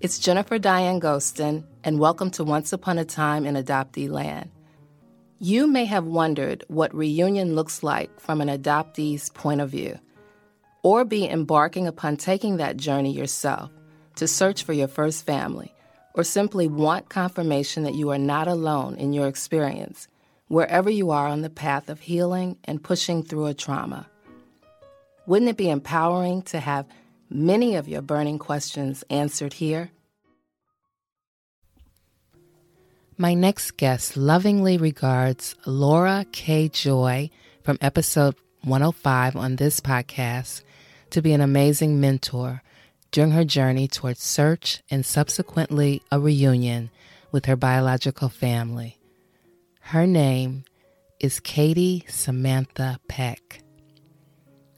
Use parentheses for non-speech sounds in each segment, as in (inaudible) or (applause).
It's Jennifer Diane Gostin, and welcome to Once Upon a Time in Adoptee Land. You may have wondered what reunion looks like from an adoptee's point of view, or be embarking upon taking that journey yourself to search for your first family, or simply want confirmation that you are not alone in your experience, wherever you are on the path of healing and pushing through a trauma. Wouldn't it be empowering to have many of your burning questions answered here? My next guest lovingly regards Laura K. Joy from episode 105 on this podcast to be an amazing mentor during her journey towards search and subsequently a reunion with her biological family. Her name is Catie Samantha Peck.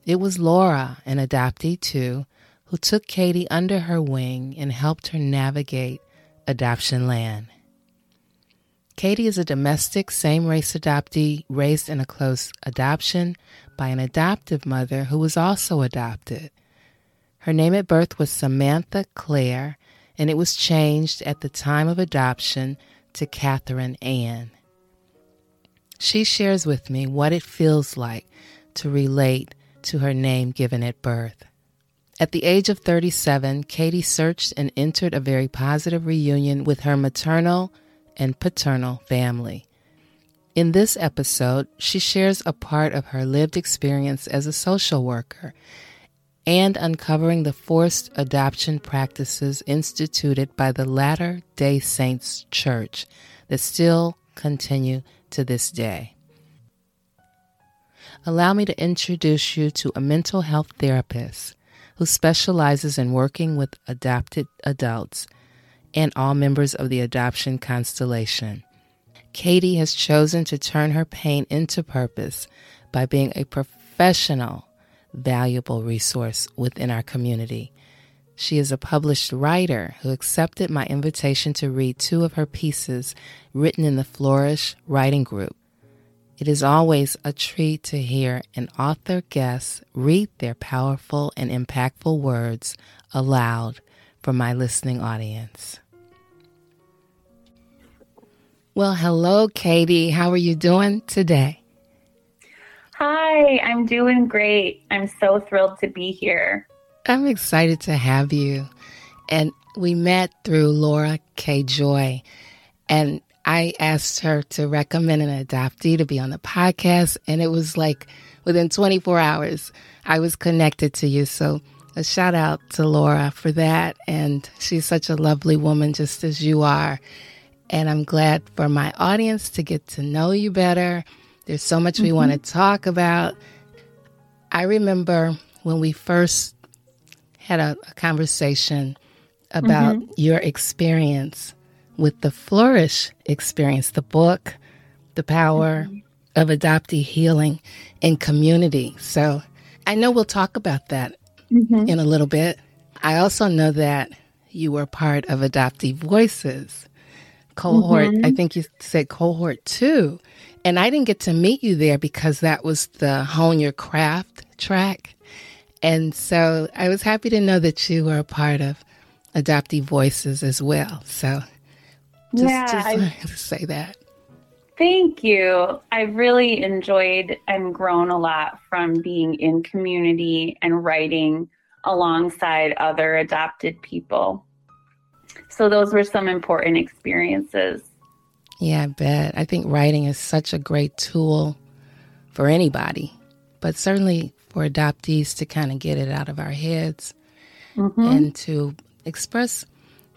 It was Laura, an adoptee too, who took Catie under her wing and helped her navigate adoption land. Catie is a domestic same race adoptee raised in a close adoption by an adoptive mother who was also adopted. Her name at birth was Samantha Claire, and it was changed at the time of adoption to Catherine Anne. She shares with me what it feels like to relate to her name given at birth. At the age of 37, Catie searched and entered a very positive reunion with her maternal and paternal family. In this episode, she shares a part of her lived experience as a social worker and uncovering the forced adoption practices instituted by the Latter day Saints Church that still continue to this day. Allow me to introduce you to a mental health therapist who specializes in working with adopted adults and all members of the adoption constellation. Catie has chosen to turn her pain into purpose by being a professional, valuable resource within our community. She is a published writer who accepted my invitation to read two of her pieces written in the Flourish Writing Group. It is always a treat to hear an author guest read their powerful and impactful words aloud for my listening audience. Well, hello, Catie. How are you doing today? Hi, I'm doing great. I'm so thrilled to be here. I'm excited to have you. And we met through Laura K. Joy. And I asked her to recommend an adoptee to be on the podcast. And it was like within 24 hours, I was connected to you. So a shout out to Laura for that. And she's such a lovely woman, just as you are. And I'm glad for my audience to get to know you better. There's so much mm-hmm. we want to talk about. I remember when we first had a, a conversation about mm-hmm. your experience with the Flourish experience, the book, The Power mm-hmm. of Adoptee Healing and Community. So I know we'll talk about that mm-hmm. in a little bit. I also know that you were part of Adoptee Voices cohort. Mm-hmm. I think you said cohort two. And I didn't get to meet you there because that was the Hone Your Craft track. And so I was happy to know that you were a part of Adoptee Voices as well. So just, yeah, just (laughs) I, to say that. Thank you. I really enjoyed and grown a lot from being in community and writing alongside other adopted people. So those were some important experiences. Yeah, I bet. I think writing is such a great tool for anybody, but certainly for adoptees to kind of get it out of our heads mm-hmm. and to express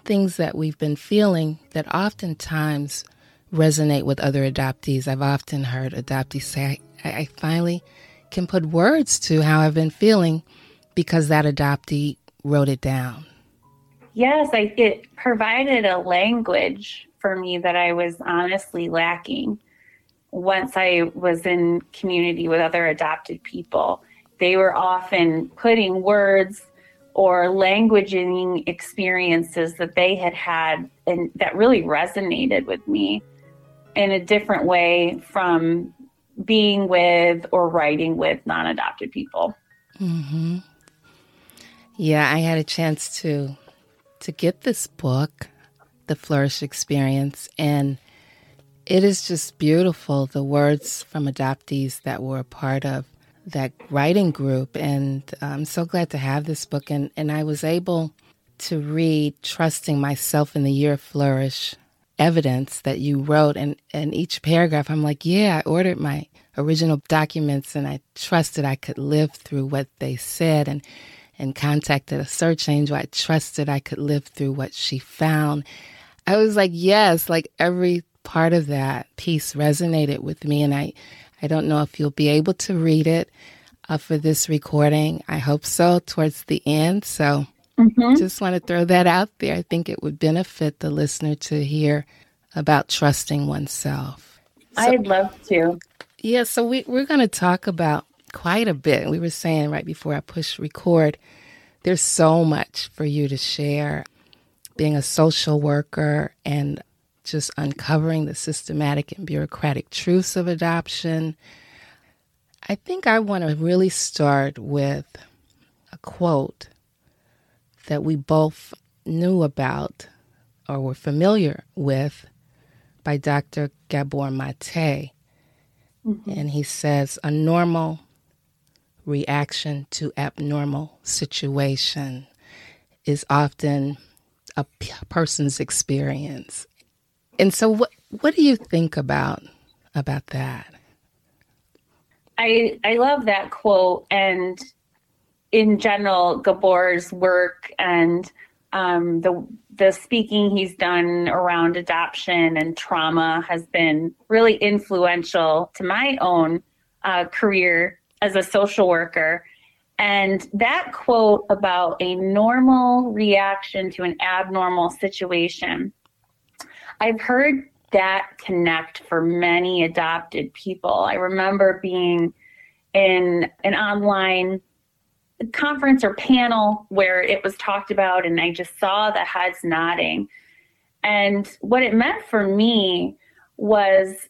things that we've been feeling that oftentimes resonate with other adoptees. I've often heard adoptees say, I, I finally can put words to how I've been feeling because that adoptee wrote it down. Yes, I, it provided a language for me that I was honestly lacking once I was in community with other adopted people. They were often putting words or languaging experiences that they had had and that really resonated with me in a different way from being with or writing with non adopted people. Mm-hmm. Yeah, I had a chance to to get this book, The Flourish Experience, and it is just beautiful. The words from adoptees that were a part of that writing group, and uh, I'm so glad to have this book. And, and I was able to read Trusting Myself in the Year of Flourish evidence that you wrote. And, and each paragraph, I'm like, yeah, I ordered my original documents and I trusted I could live through what they said and, and contacted a search angel. I trusted I could live through what she found. I was like, yes, like every part of that piece resonated with me. And I, I don't know if you'll be able to read it uh, for this recording. I hope so towards the end. So mm-hmm. just want to throw that out there. I think it would benefit the listener to hear about trusting oneself. So, I'd love to. Yeah, so we, we're going to talk about quite a bit. We were saying right before I push record, there's so much for you to share. Being a social worker and just uncovering the systematic and bureaucratic truths of adoption. I think I want to really start with a quote that we both knew about or were familiar with by Dr. Gabor Mate. Mm-hmm. And he says, a normal reaction to abnormal situation is often a person's experience. And so what what do you think about about that? I I love that quote and in general Gabor's work and um, the the speaking he's done around adoption and trauma has been really influential to my own uh, career as a social worker. And that quote about a normal reaction to an abnormal situation I've heard that connect for many adopted people. I remember being in an online conference or panel where it was talked about, and I just saw the heads nodding. And what it meant for me was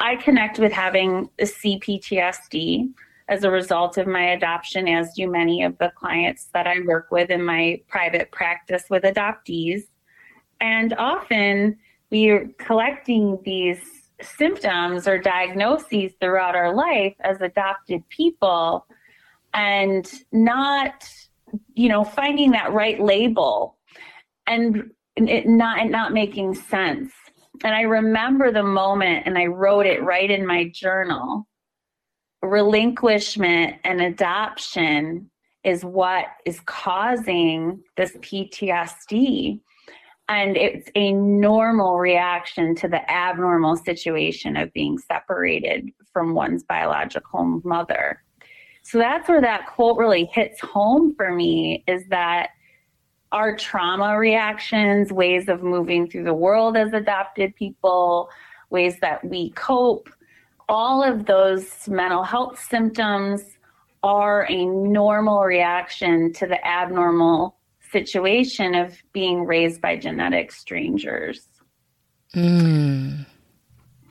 I connect with having a CPTSD as a result of my adoption, as do many of the clients that I work with in my private practice with adoptees. And often we are collecting these symptoms or diagnoses throughout our life as adopted people and not, you know, finding that right label and it not and not making sense. And I remember the moment and I wrote it right in my journal. Relinquishment and adoption is what is causing this PTSD and it's a normal reaction to the abnormal situation of being separated from one's biological mother. So that's where that quote really hits home for me is that our trauma reactions, ways of moving through the world as adopted people, ways that we cope, all of those mental health symptoms are a normal reaction to the abnormal situation of being raised by genetic strangers. Mm.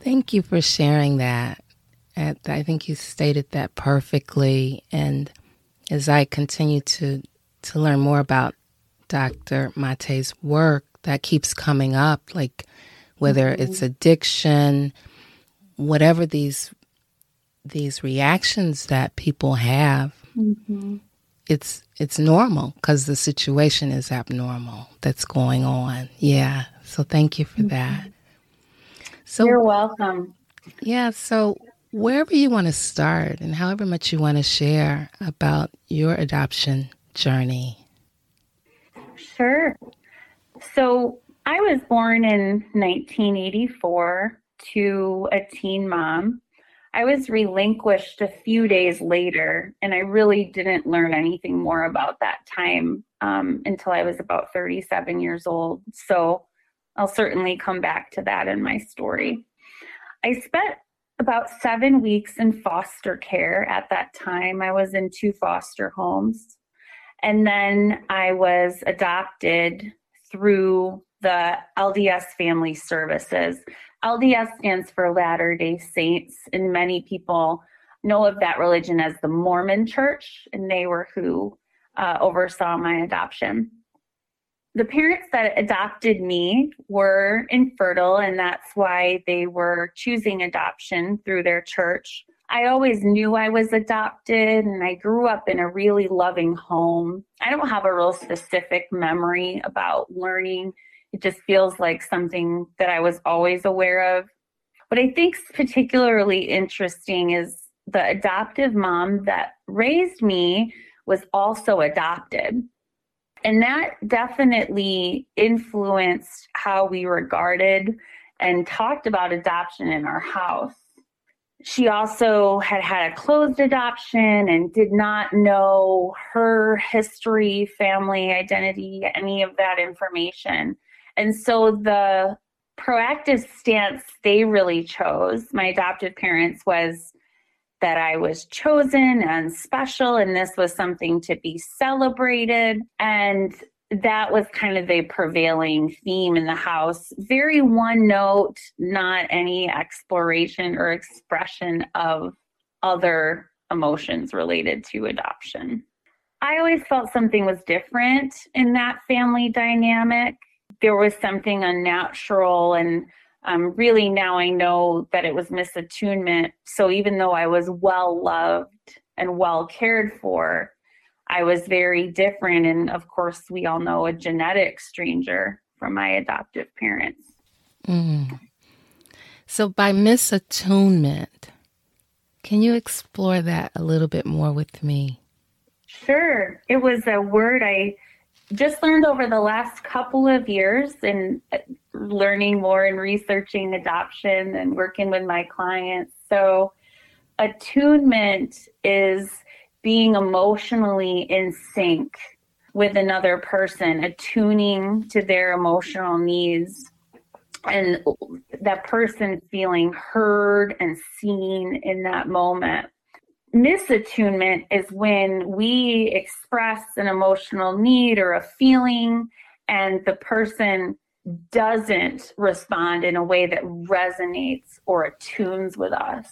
Thank you for sharing that. I think you stated that perfectly. And as I continue to, to learn more about Dr. Mate's work, that keeps coming up, like whether mm-hmm. it's addiction, whatever these these reactions that people have, mm-hmm it's it's normal because the situation is abnormal that's going on. Yeah. So thank you for mm-hmm. that. So you're welcome. Yeah. So wherever you want to start and however much you want to share about your adoption journey. Sure. So I was born in 1984 to a teen mom I was relinquished a few days later, and I really didn't learn anything more about that time um, until I was about 37 years old. So I'll certainly come back to that in my story. I spent about seven weeks in foster care at that time. I was in two foster homes. And then I was adopted through the LDS Family Services. LDS stands for Latter day Saints, and many people know of that religion as the Mormon Church, and they were who uh, oversaw my adoption. the parents that adopted me were infertile, and that's why they were choosing adoption through their church. I always knew I was adopted, and I grew up in a really loving home. I don't have a real specific memory about learning. It just feels like something that I was always aware of. What I think is particularly interesting is the adoptive mom that raised me was also adopted. And that definitely influenced how we regarded and talked about adoption in our house. She also had had a closed adoption and did not know her history, family identity, any of that information. And so the proactive stance they really chose, my adoptive parents, was that I was chosen and special, and this was something to be celebrated. And that was kind of the prevailing theme in the house. Very one note, not any exploration or expression of other emotions related to adoption. I always felt something was different in that family dynamic. There was something unnatural and um, really now I know that it was misattunement. So even though I was well loved and well cared for, I was very different. And of course, we all know a genetic stranger from my adoptive parents. Mm. So, by misattunement, can you explore that a little bit more with me? Sure. It was a word I just learned over the last couple of years and uh, learning more and researching adoption and working with my clients. So, attunement is being emotionally in sync with another person, attuning to their emotional needs, and that person feeling heard and seen in that moment misattunement is when we express an emotional need or a feeling and the person doesn't respond in a way that resonates or attunes with us.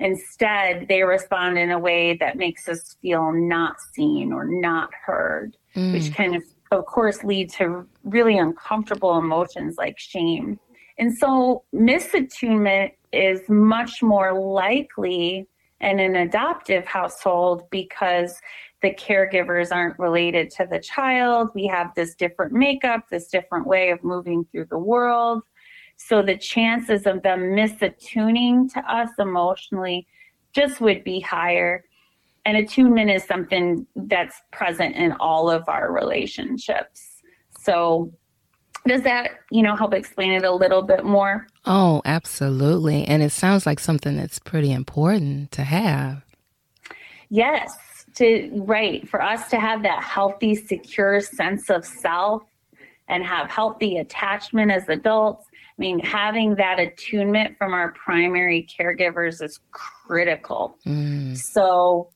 Instead, they respond in a way that makes us feel not seen or not heard, mm. which can, of, of course, lead to really uncomfortable emotions like shame. And so, misattunement is much more likely in an adoptive household because the caregivers aren't related to the child. We have this different makeup, this different way of moving through the world. So the chances of them misattuning to us emotionally just would be higher. And attunement is something that's present in all of our relationships. So does that, you know, help explain it a little bit more? Oh, absolutely. And it sounds like something that's pretty important to have. Yes, to right, for us to have that healthy, secure sense of self and have healthy attachment as adults. I mean, having that attunement from our primary caregivers is critical. Mm. So,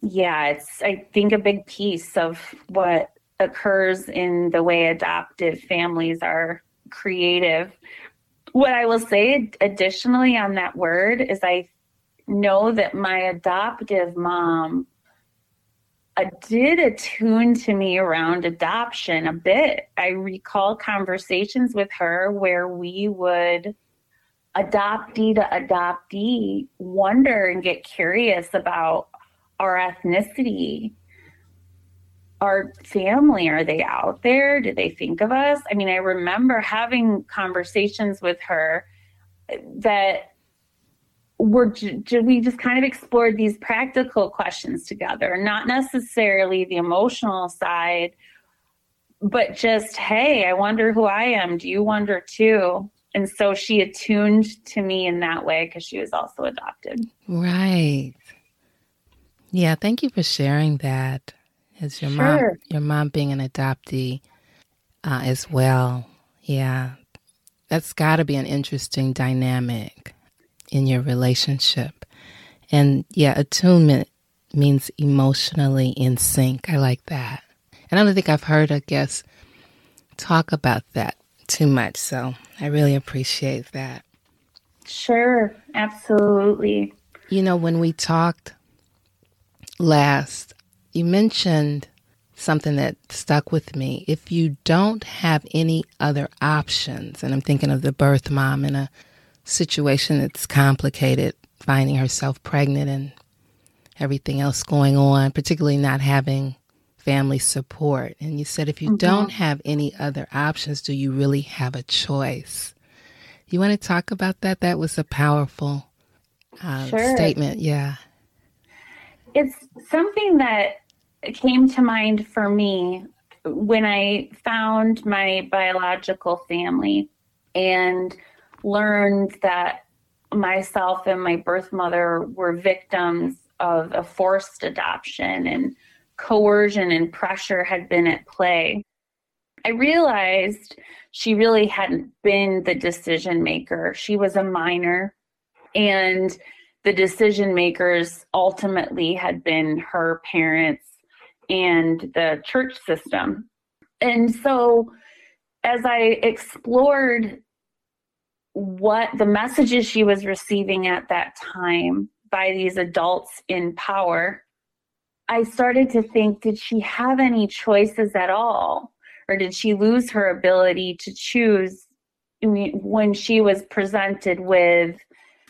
yeah, it's, I think, a big piece of what occurs in the way adoptive families are creative. What I will say additionally on that word is I know that my adoptive mom uh, did attune to me around adoption a bit. I recall conversations with her where we would adoptee to adoptee wonder and get curious about our ethnicity our family are they out there? Do they think of us? I mean i remember having conversations with her that were we just kind of explored these practical questions together not necessarily the emotional side but just hey i wonder who i am. Do you wonder too? And so she attuned to me in that way because she was also adopted. Right. Yeah thank you for sharing that as your sure. mom, your mom being an adoptee uh, as well. Yeah, that's got to be an interesting dynamic in your relationship. And yeah, attunement means emotionally in sync. I like that. And I don't think I've heard a guest talk about that too much. So I really appreciate that. Sure, absolutely. You know, when we talked last, you mentioned something that stuck with me. If you don't have any other options, and I'm thinking of the birth mom in a situation that's complicated, finding herself pregnant and everything else going on, particularly not having family support. And you said if you mm-hmm. don't have any other options, do you really have a choice? You want to talk about that? That was a powerful uh, sure. statement. Yeah. It's something that came to mind for me when I found my biological family and learned that myself and my birth mother were victims of a forced adoption and coercion and pressure had been at play. I realized she really hadn't been the decision maker. She was a minor, and the decision makers ultimately had been her parents and the church system. And so, as I explored what the messages she was receiving at that time by these adults in power, I started to think did she have any choices at all? Or did she lose her ability to choose when she was presented with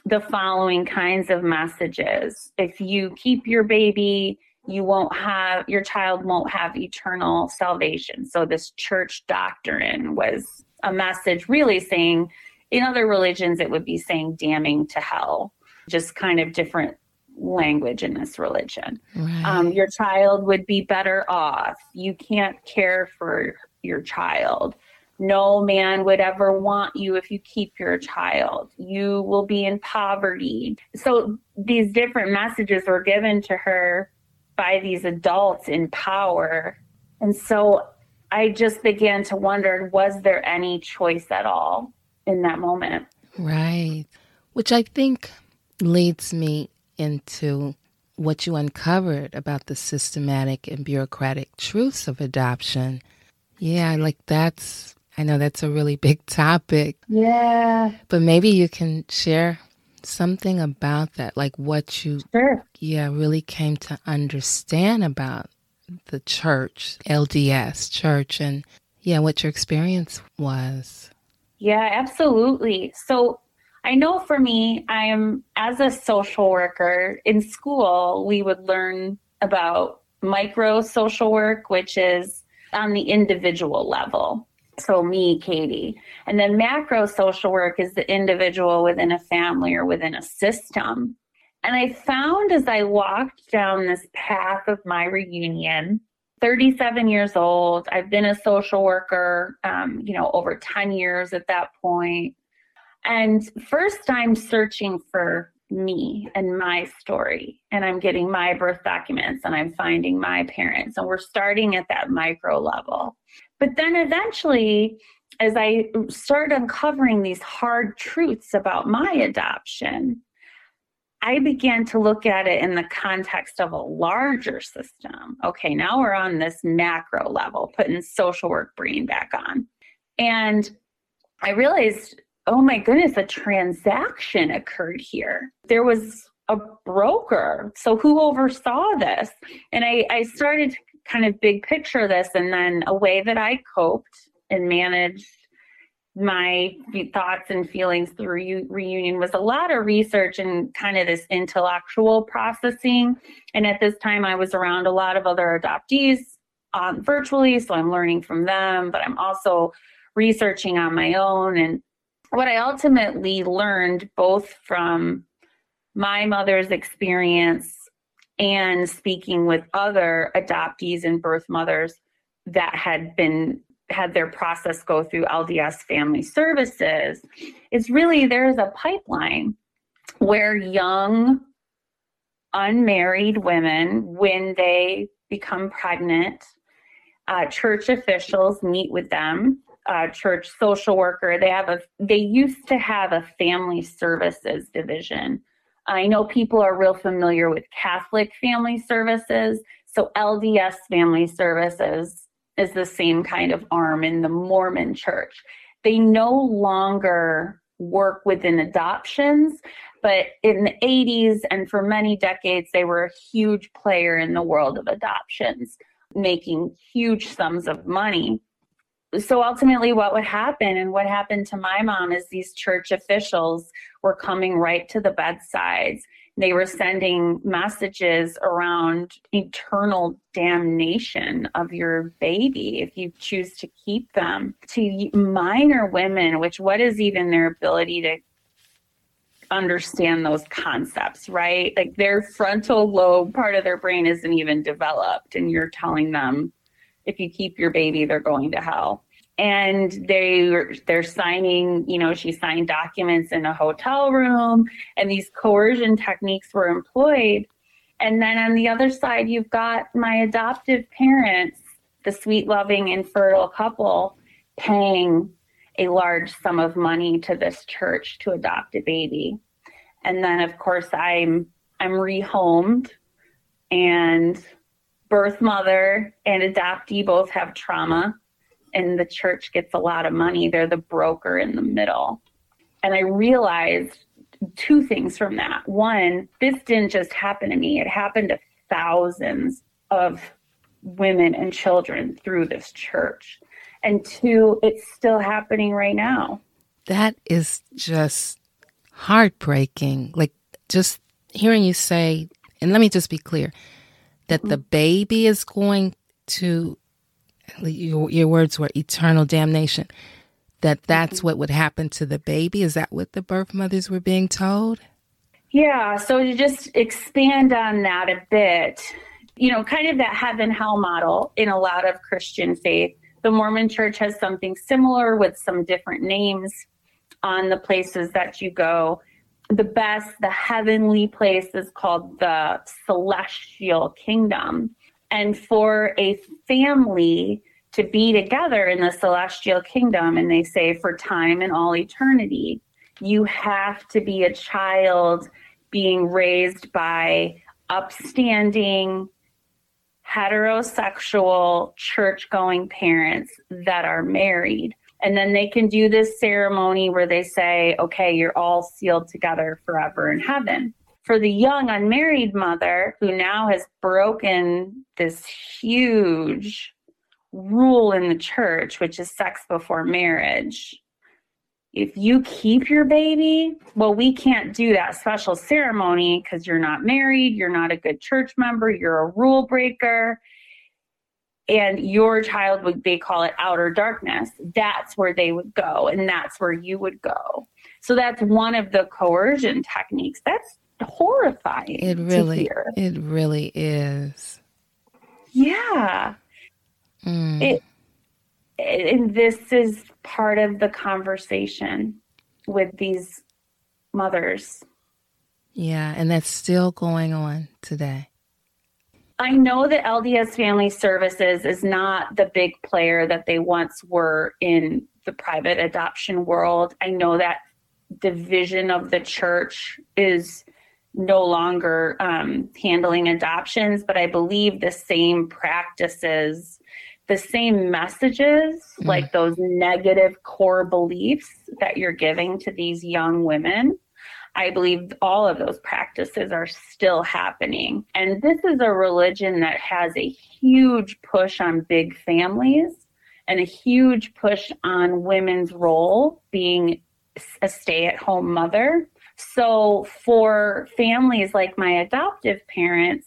the following kinds of messages? If you keep your baby, you won't have your child won't have eternal salvation. So this church doctrine was a message really saying in other religions it would be saying damning to hell. Just kind of different language in this religion. Right. Um, your child would be better off. You can't care for your child. No man would ever want you if you keep your child. You will be in poverty. So these different messages were given to her by these adults in power. And so I just began to wonder was there any choice at all in that moment? Right. Which I think leads me into what you uncovered about the systematic and bureaucratic truths of adoption. Yeah, like that's, I know that's a really (laughs) big topic. Yeah. But maybe you can share something about that, like what you, sure. yeah, really came to understand about the church, LDS church, and yeah, what your experience was. Yeah, absolutely. So I know for me, I am as a social worker in school, we would learn about micro social work, which is on the individual level. So, me, Catie. And then macro social work is the individual within a family or within a system. And I found as I walked down this path of my reunion, 37 years old, I've been a social worker, um, you know, over 10 years at that point. And first, I'm searching for me and my story, and I'm getting my birth documents and I'm finding my parents, and we're starting at that micro level. But then eventually, as I start uncovering these hard truths about my adoption, I began to look at it in the context of a larger system. Okay, now we're on this macro level, putting social work brain back on. And I realized oh my goodness, a transaction occurred here. There was a broker. So who oversaw this? And I, I started kind of big picture this, and then a way that I coped and managed my thoughts and feelings through reunion was a lot of research and kind of this intellectual processing. And at this time, I was around a lot of other adoptees um, virtually, so I'm learning from them, but I'm also researching on my own and what I ultimately learned both from my mother's experience and speaking with other adoptees and birth mothers that had been had their process go through LDS family services is really there's a pipeline where young unmarried women when they become pregnant uh, church officials meet with them uh, church social worker. They have a they used to have a family services division. I know people are real familiar with Catholic family services. So LDS family services is the same kind of arm in the Mormon church. They no longer work within adoptions, but in the 80s and for many decades, they were a huge player in the world of adoptions making huge sums of money. So ultimately, what would happen and what happened to my mom is these church officials were coming right to the bedsides. They were sending messages around eternal damnation of your baby if you choose to keep them. To minor women, which what is even their ability to understand those concepts, right? Like their frontal lobe part of their brain isn't even developed, and you're telling them if you keep your baby, they're going to hell. And they they're signing, you know, she signed documents in a hotel room, and these coercion techniques were employed. And then on the other side, you've got my adoptive parents, the sweet, loving, infertile couple, paying a large sum of money to this church to adopt a baby. And then of course I'm I'm rehomed and birth mother and adoptee both have trauma and the church gets a lot of money. They're the broker in the middle. And I realized two things from that. One, this didn't just happen to me, it happened to thousands of women and children through this church and two, it's still happening right now. That is just heartbreaking. Like just hearing you say, and let me just be clear that mm-hmm. the baby is going to, your, your words were eternal damnation, that that's mm-hmm. what would happen to the baby. Is that what the birth mothers were being told? Yeah. So to just expand on that a bit, you know, kind of that heaven hell model in a lot of Christian faith the Mormon church has something similar with some different names on the places that you go. The best, the heavenly place is called the celestial kingdom. And for a family to be together in the celestial kingdom, and they say for time and all eternity, you have to be a child being raised by upstanding, heterosexual church going parents that are married. And then they can do this ceremony where they say, okay, you're all sealed together forever in heaven. For the young unmarried mother who now has broken this huge rule in the church, which is sex before marriage, if you keep your baby, well, we can't do that special ceremony because you're not married, you're not a good church member, you're a rule breaker, and your child would, they call it outer darkness. That's where they would go, and that's where you would go. So that's one of the coercion techniques. That's horrifying. It really, it really is. Yeah. Mm. It, and this is part of the conversation with these mothers. Yeah, and that's still going on today. I know that LDS Family Services is not the big player that they once were in the private adoption world. I know that division of the church is no longer um, handling adoptions, but I believe the same practices the same messages, mm. like those negative core beliefs that you're giving to these young women, I believe all of those practices are still happening. And this is a religion that has a huge push on big families and a huge push on women's role being a stay at home mother. So, for families like my adoptive parents,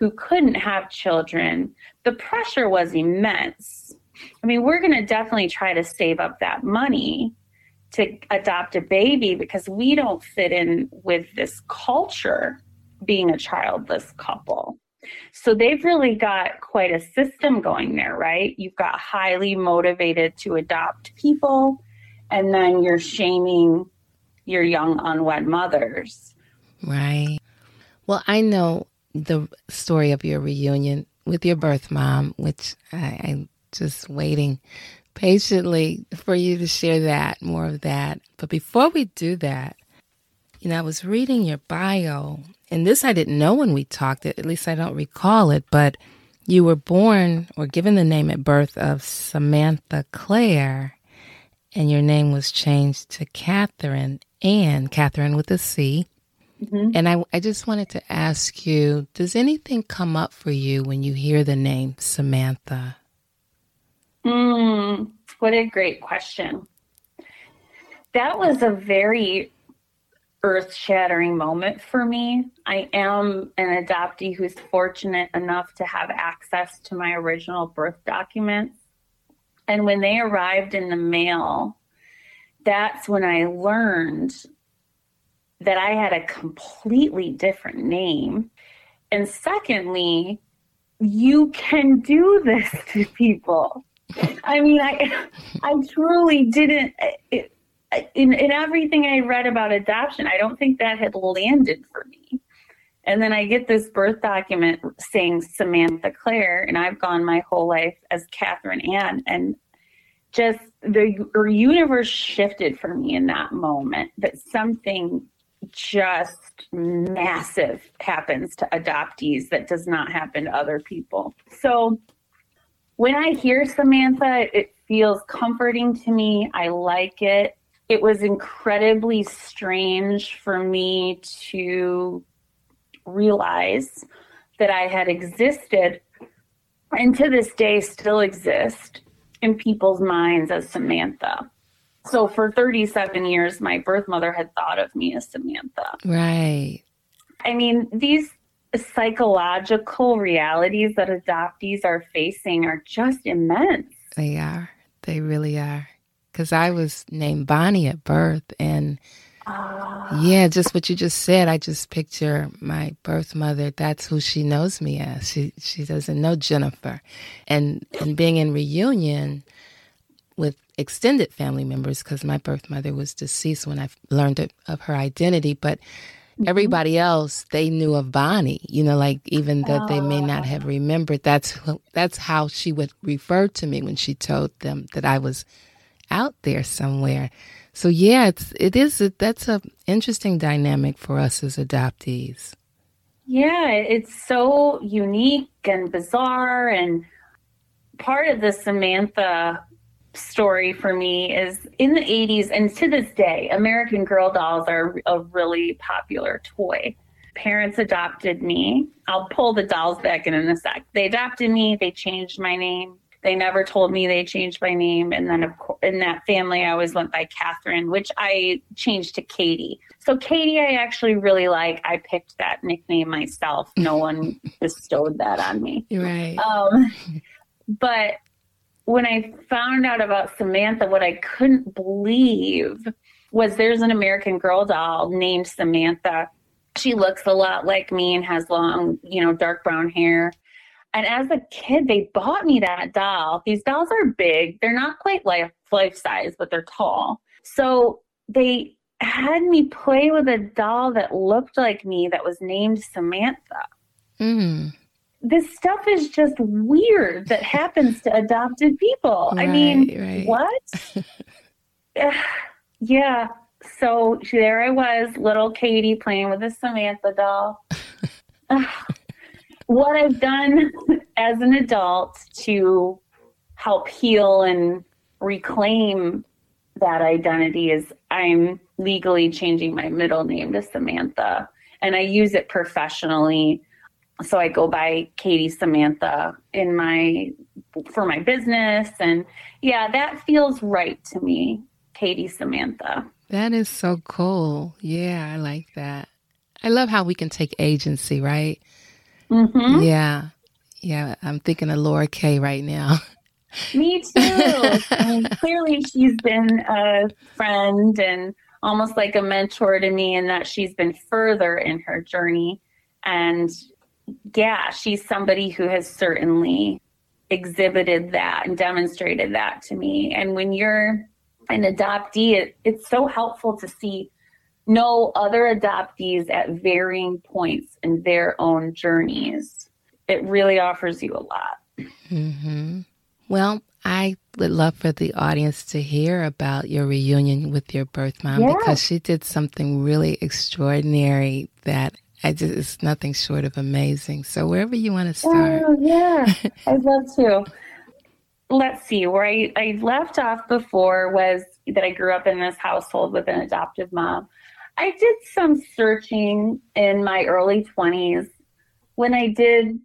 who couldn't have children, the pressure was immense. I mean, we're going to definitely try to save up that money to adopt a baby because we don't fit in with this culture being a childless couple. So they've really got quite a system going there, right? You've got highly motivated to adopt people, and then you're shaming your young unwed mothers. Right. Well, I know the story of your reunion with your birth mom, which I, I'm just waiting patiently for you to share that, more of that. But before we do that, you know, I was reading your bio, and this I didn't know when we talked, at least I don't recall it, but you were born or given the name at birth of Samantha Claire, and your name was changed to Catherine and Catherine with a C, Mm-hmm. And I, I just wanted to ask you Does anything come up for you when you hear the name Samantha? Mm, what a great question. That was a very earth shattering moment for me. I am an adoptee who's fortunate enough to have access to my original birth documents. And when they arrived in the mail, that's when I learned that I had a completely different name. And secondly, you can do this (laughs) to people. I mean, I, I truly didn't. It, in, in everything I read about adoption, I don't think that had landed for me. And then I get this birth document saying Samantha Claire, and I've gone my whole life as Catherine Anne. And just the universe shifted for me in that moment that something just massive happens to adoptees that does not happen to other people. So when I hear Samantha, it feels comforting to me. I like it. It was incredibly strange for me to realize that I had existed and to this day still exist in people's minds as Samantha. So for 37 years, my birth mother had thought of me as Samantha. Right. I mean, these psychological realities that adoptees are facing are just immense. They are. They really are. Because I was named Bonnie at birth. And uh, yeah, just what you just said, I just picture my birth mother. That's who she knows me as. She, she doesn't know Jennifer. And, and being in reunion, with extended family members because my birth mother was deceased when I learned of her identity. But mm-hmm. everybody else, they knew of Bonnie. You know, like even though oh. they may not have remembered, that's that's how she would refer to me when she told them that I was out there somewhere. So yeah, it's it is a, that's a interesting dynamic for us as adoptees. Yeah, it's so unique and bizarre and part of the Samantha story for me is in the 80s and to this day, American Girl dolls are a really popular toy. Parents adopted me. I'll pull the dolls back in in a sec. They adopted me, they changed my name. They never told me they changed my name. And then, of course, in that family, I always went by Catherine, which I changed to Catie. So, Catie, I actually really like. I picked that nickname myself. No one (laughs) bestowed that on me. Right. Um, but when I found out about Samantha, what I couldn't believe was there's an American Girl doll named Samantha. She looks a lot like me and has long, you know, dark brown hair. And as a kid, they bought me that doll. These dolls are big. They're not quite life life size, but they're tall. So they had me play with a doll that looked like me that was named Samantha. Mm this stuff is just weird that happens to adopted people. Right, I mean, right. what? (laughs) (sighs) yeah. So there I was, little Catie playing with a Samantha doll. (sighs) what I've done (laughs) as an adult to help heal and reclaim that identity is I'm legally changing my middle name to Samantha and I use it professionally so I go by Catie Samantha in my for my business and yeah, that feels right to me, Catie Samantha. That is so cool. Yeah, I like that. I love how we can take agency, right? Mm-hmm. Yeah. Yeah, I'm thinking of Laura Kay right now. (laughs) Me too. I mean, clearly, she's been a friend and almost like a mentor to me, in that she's been further in her journey. And yeah, she's somebody who has certainly exhibited that and demonstrated that to me. And when you're an adoptee, it, it's so helpful to see no other adoptees at varying points in their own journeys. It really offers you a lot. Mm-hmm. Well, I would love for the audience to hear about your reunion with your birth mom yeah. because she did something really extraordinary that I just it's nothing short of amazing. So wherever you want to oh, start. Oh, yeah, (laughs) I'd love to. Let's see, where I, I left off before was that I grew up in this household with an adoptive mom. I did some searching in my early 20s. When I did,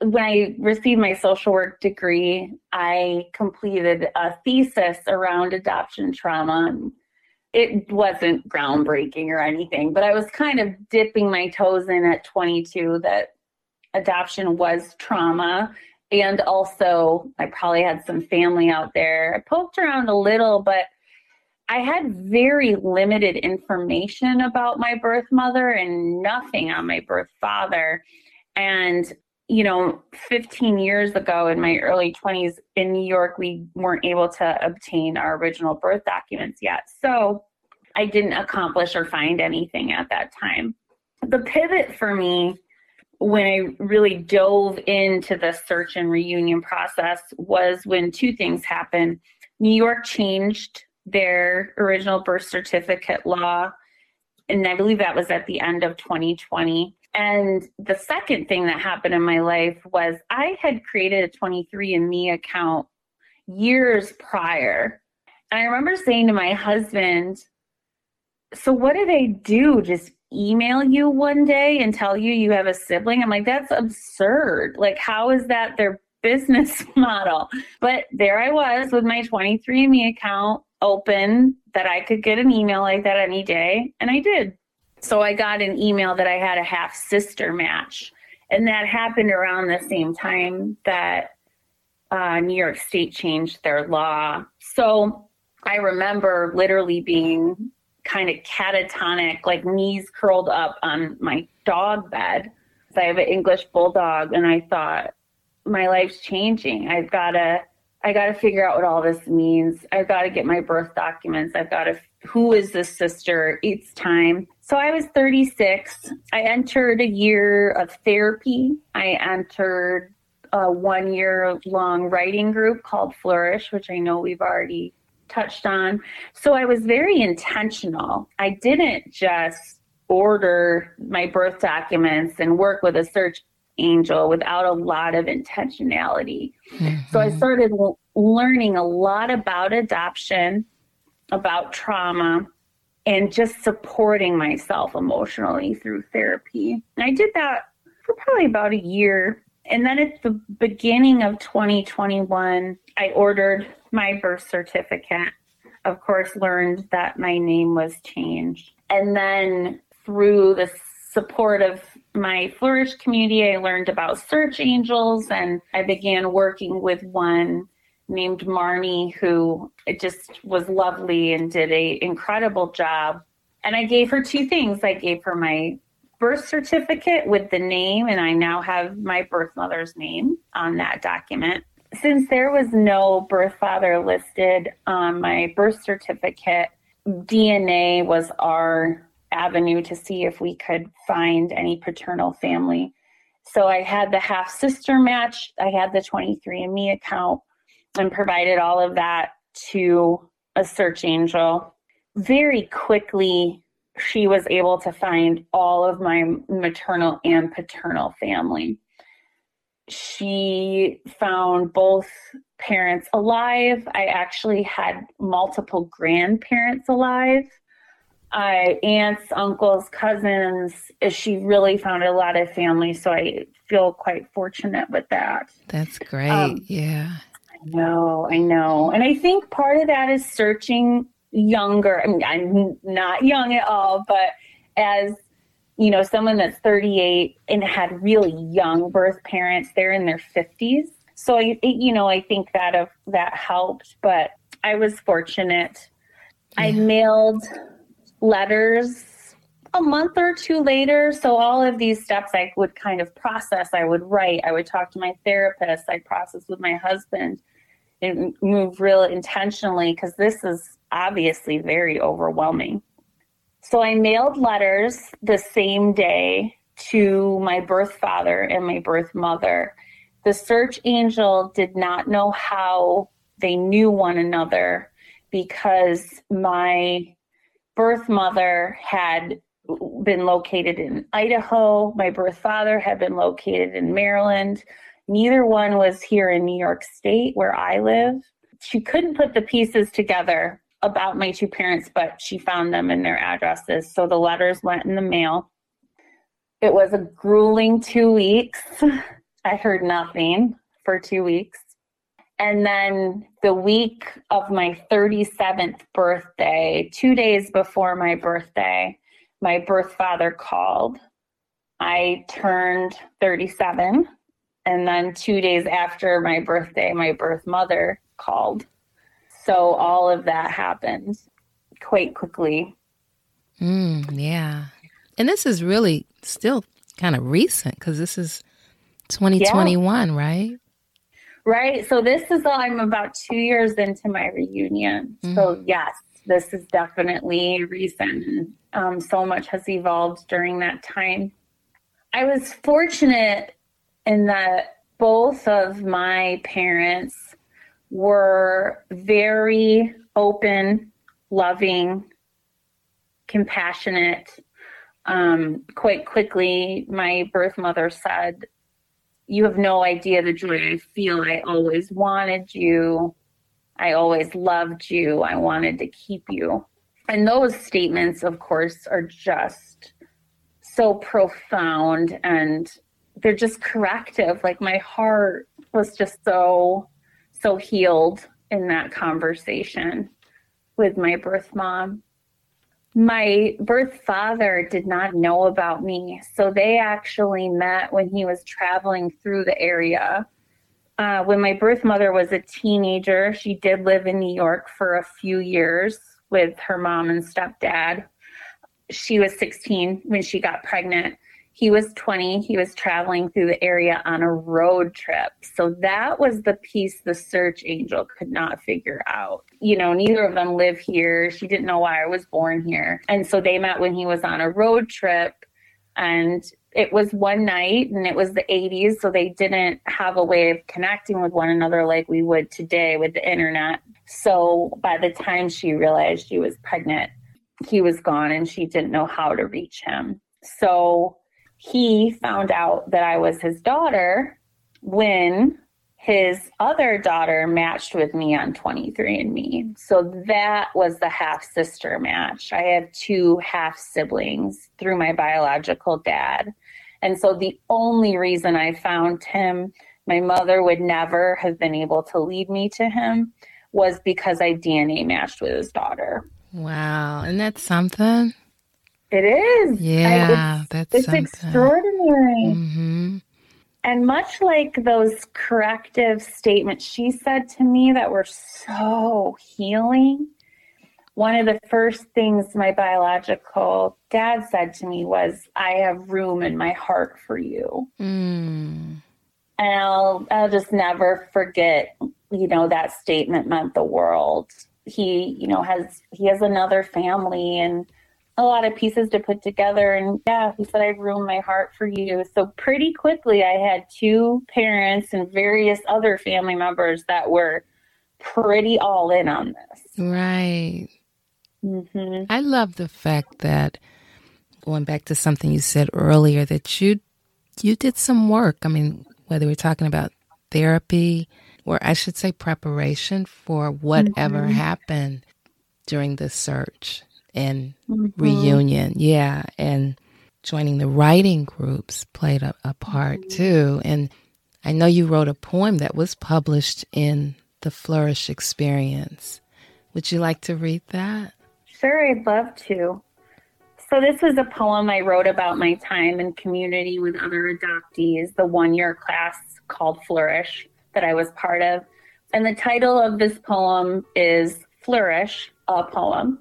when I received my social work degree, I completed a thesis around adoption trauma. It wasn't groundbreaking or anything, but I was kind of dipping my toes in at 22 that adoption was trauma. And also, I probably had some family out there. I poked around a little, but I had very limited information about my birth mother and nothing on my birth father. And, you know, 15 years ago in my early 20s in New York, we weren't able to obtain our original birth documents yet. So I didn't accomplish or find anything at that time. The pivot for me when I really dove into the search and reunion process was when two things happened. New York changed their original birth certificate law. And I believe that was at the end of 2020. And the second thing that happened in my life was I had created a 23andMe account years prior. And I remember saying to my husband, So, what do they do? Just email you one day and tell you you have a sibling? I'm like, That's absurd. Like, how is that their (laughs) business model? But there I was with my 23andMe account open that I could get an email like that any day, and I did. So I got an email that I had a half sister match, and that happened around the same time that uh, New York State changed their law. So I remember literally being kind of catatonic, like knees curled up on my dog bed. I have an English bulldog, and I thought, my life's changing. I've got to I got to figure out what all this means. I've got to get my birth documents. I've got to, who is this sister? It's time. So I was 36. I entered a year of therapy. I entered a one year long writing group called Flourish, which I know we've already touched on. So I was very intentional. I didn't just order my birth documents and work with a search angel without a lot of intentionality. Mm-hmm. So I mm-hmm. started learning a lot about adoption, about trauma, and just supporting myself emotionally through therapy. And I did that for probably about a year. And then at the beginning of 2021, I ordered my birth certificate. Of course, learned that my name was changed. And then through the support of my Flourish community, I learned about search angels and I began working with one named Marnie who just was lovely and did a incredible job. And I gave her two things. I gave her my birth certificate with the name and I now have my birth mother's name on that document. Since there was no birth father listed on my birth certificate, DNA was our avenue to see if we could find any paternal family. So I had the half sister match, I had the 23andMe account, and provided all of that to a search angel. Very quickly, she was able to find all of my maternal and paternal family. She found both parents alive. I actually had multiple grandparents alive uh, aunts, uncles, cousins. She really found a lot of family, so I feel quite fortunate with that. That's great. Um, yeah. Know, I know. And I think part of that is searching younger. I mean, I'm not young at all, but as you know, someone that's 38 and had really young birth parents, they're in their 50s. So I, you know, I think that of that helped. But I was fortunate. Yeah. I mailed letters a month or two later. So all of these steps I would kind of process. I would write. I would talk to my therapist. I process with my husband and move real intentionally because this is obviously very overwhelming. So I mailed letters the same day to my birth father and my birth mother. The search angel did not know how they knew one another because my birth mother had been located in Idaho. My birth father had been located in Maryland. Neither one was here in New York State where I live. She couldn't put the pieces together about my two parents, but she found them in their addresses. So the letters went in the mail. It was a grueling two weeks. (laughs) I heard nothing for two weeks. And then the week of my 37th birthday, two days before my birthday, my birth father called. I turned 37. And then two days after my birthday, my birth mother called. So all of that happened quite quickly. Mm, yeah. And this is really still kind of recent because this is 2021, yeah. right? Right. So this is I'm about two years into my reunion. Mm. So yes, this is definitely recent. Um, so much has evolved during that time. I was fortunate in that both of my parents were very open, loving, compassionate. Um, quite quickly, my birth mother said, You have no idea the joy I feel. I always wanted you. I always loved you. I wanted to keep you. And those statements, of course, are just so profound and they're just corrective. Like my heart was just so so healed in that conversation with my birth mom. My birth father did not know about me, so they actually met when he was traveling through the area. Uh, when my birth mother was a teenager, she did live in New York for a few years with her mom and stepdad. She was 16 when she got pregnant he was 20. He was traveling through the area on a road trip. So that was the piece the search angel could not figure out. You know, neither of them live here. She didn't know why I was born here. And so they met when he was on a road trip. And it was one night and it was the 80s. So they didn't have a way of connecting with one another like we would today with the internet. So by the time she realized she was pregnant, he was gone and she didn't know how to reach him. So he found out that I was his daughter when his other daughter matched with me on 23andMe. So that was the half sister match. I have two half siblings through my biological dad. And so the only reason I found him, my mother would never have been able to lead me to him, was because I DNA matched with his daughter. Wow. And that's something? It is. Yeah, it's, that's it's something. extraordinary. Mm-hmm. And much like those corrective statements she said to me that were so healing, one of the first things my biological dad said to me was, I have room in my heart for you. Mm. And I'll, I'll just never forget, you know, that statement meant the world. He, you know, has, he has another family and, a lot of pieces to put together. And yeah, he said, I've ruined my heart for you. So pretty quickly, I had two parents and various other family members that were pretty all in on this. Right. Mm-hmm. I love the fact that going back to something you said earlier that you you did some work. I mean, whether we're talking about therapy or I should say preparation for whatever mm-hmm. happened during the search and mm-hmm. reunion. Yeah. And joining the writing groups played a, a part mm-hmm. too. And I know you wrote a poem that was published in the Flourish Experience. Would you like to read that? Sure, I'd love to. So, this was a poem I wrote about my time in community with other adoptees, the one year class called Flourish that I was part of. And the title of this poem is Flourish, a poem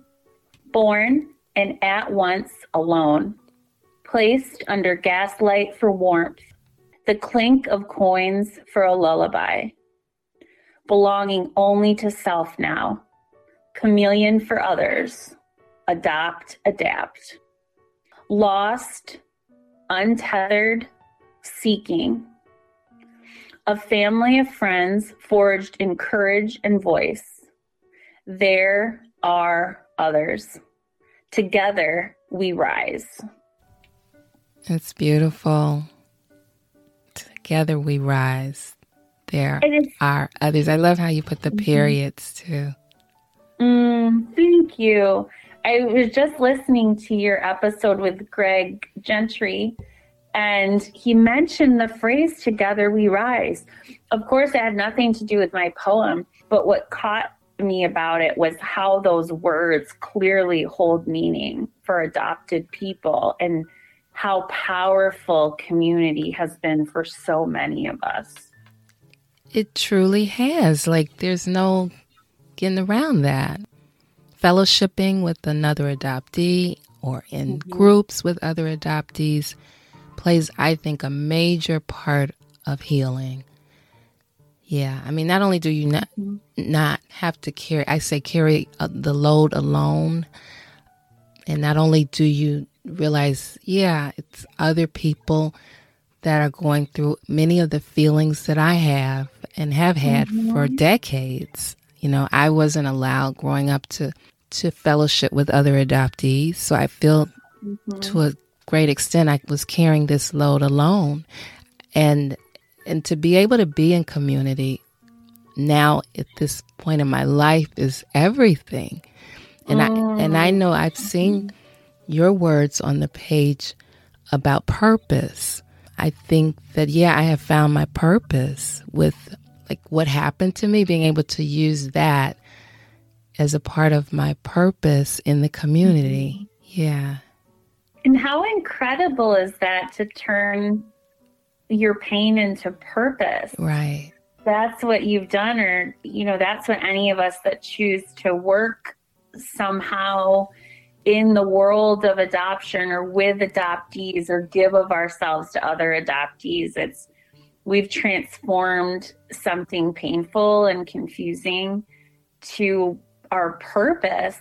born and at once alone, placed under gaslight for warmth, the clink of coins for a lullaby, belonging only to self now, chameleon for others, adopt, adapt, lost, untethered, seeking. A family of friends forged in courage and voice. There are others. Together we rise. It's beautiful. Together we rise. There are others. I love how you put the mm-hmm. periods too. Mm, Thank you. I was just listening to your episode with Greg Gentry, and he mentioned the phrase Together We Rise. Of course, it had nothing to do with my poem, but what caught me about it was how those words clearly hold meaning for adopted people and how powerful community has been for so many of us. It truly has. Like, there's no getting around that. Fellowshipping with another adoptee or in mm-hmm. groups with other adoptees plays, I think, a major part of healing. Yeah, I mean, not only do you not not have to carry, I say carry uh, the load alone, and not only do you realize, yeah, it's other people that are going through many of the feelings that I have and have had mm-hmm. for decades. You know, I wasn't allowed growing up to to fellowship with other adoptees, so I feel mm-hmm. to a great extent I was carrying this load alone, and and to be able to be in community now at this point in my life is everything. And I and I mm. know I've seen your words on the page about purpose. I think that yeah, I have found my purpose with like what happened to me being able to use that as a part of my purpose in the community. Mm-hmm. Yeah. And how incredible is that to turn your pain into purpose. Right. That's what you've done, or, you know, that's what any of us that choose to work somehow in the world of adoption or with adoptees or give of ourselves to other adoptees. It's, we've transformed something painful and confusing to our purpose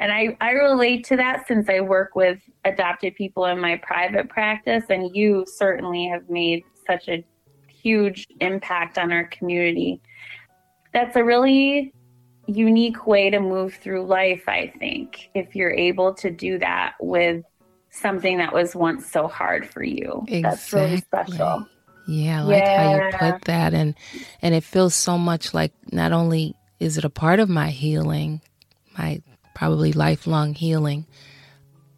and I, I relate to that since I work with adopted people in my private practice. And you certainly have made such a huge impact on our community. That's a really unique way to move through life, I think, if you're able to do that with something that was once so hard for you. Exactly. That's really special. Yeah, I like yeah. how you put that and and it feels so much like not only is it a part of my healing, my probably lifelong healing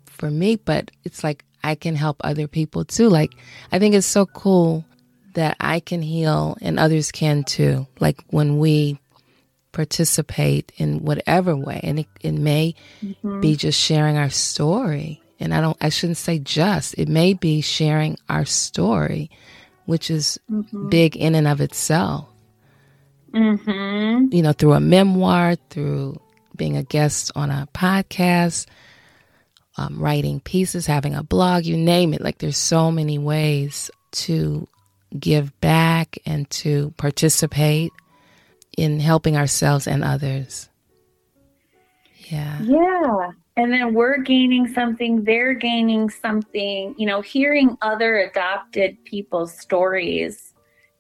for me, but it's like I can help other people too. Like, I think it's so cool that I can heal and others can too. Like, when we participate in whatever way, and it, it may mm-hmm. be just sharing our story. And I don't, I shouldn't say just, it may be sharing our story, which is mm-hmm. big in and of itself. Mm-hmm. You know, through a memoir, through being a guest on a podcast, um, writing pieces, having a blog, you name it. Like there's so many ways to give back and to participate in helping ourselves and others. Yeah. Yeah. And then we're gaining something, they're gaining something. You know, hearing other adopted people's stories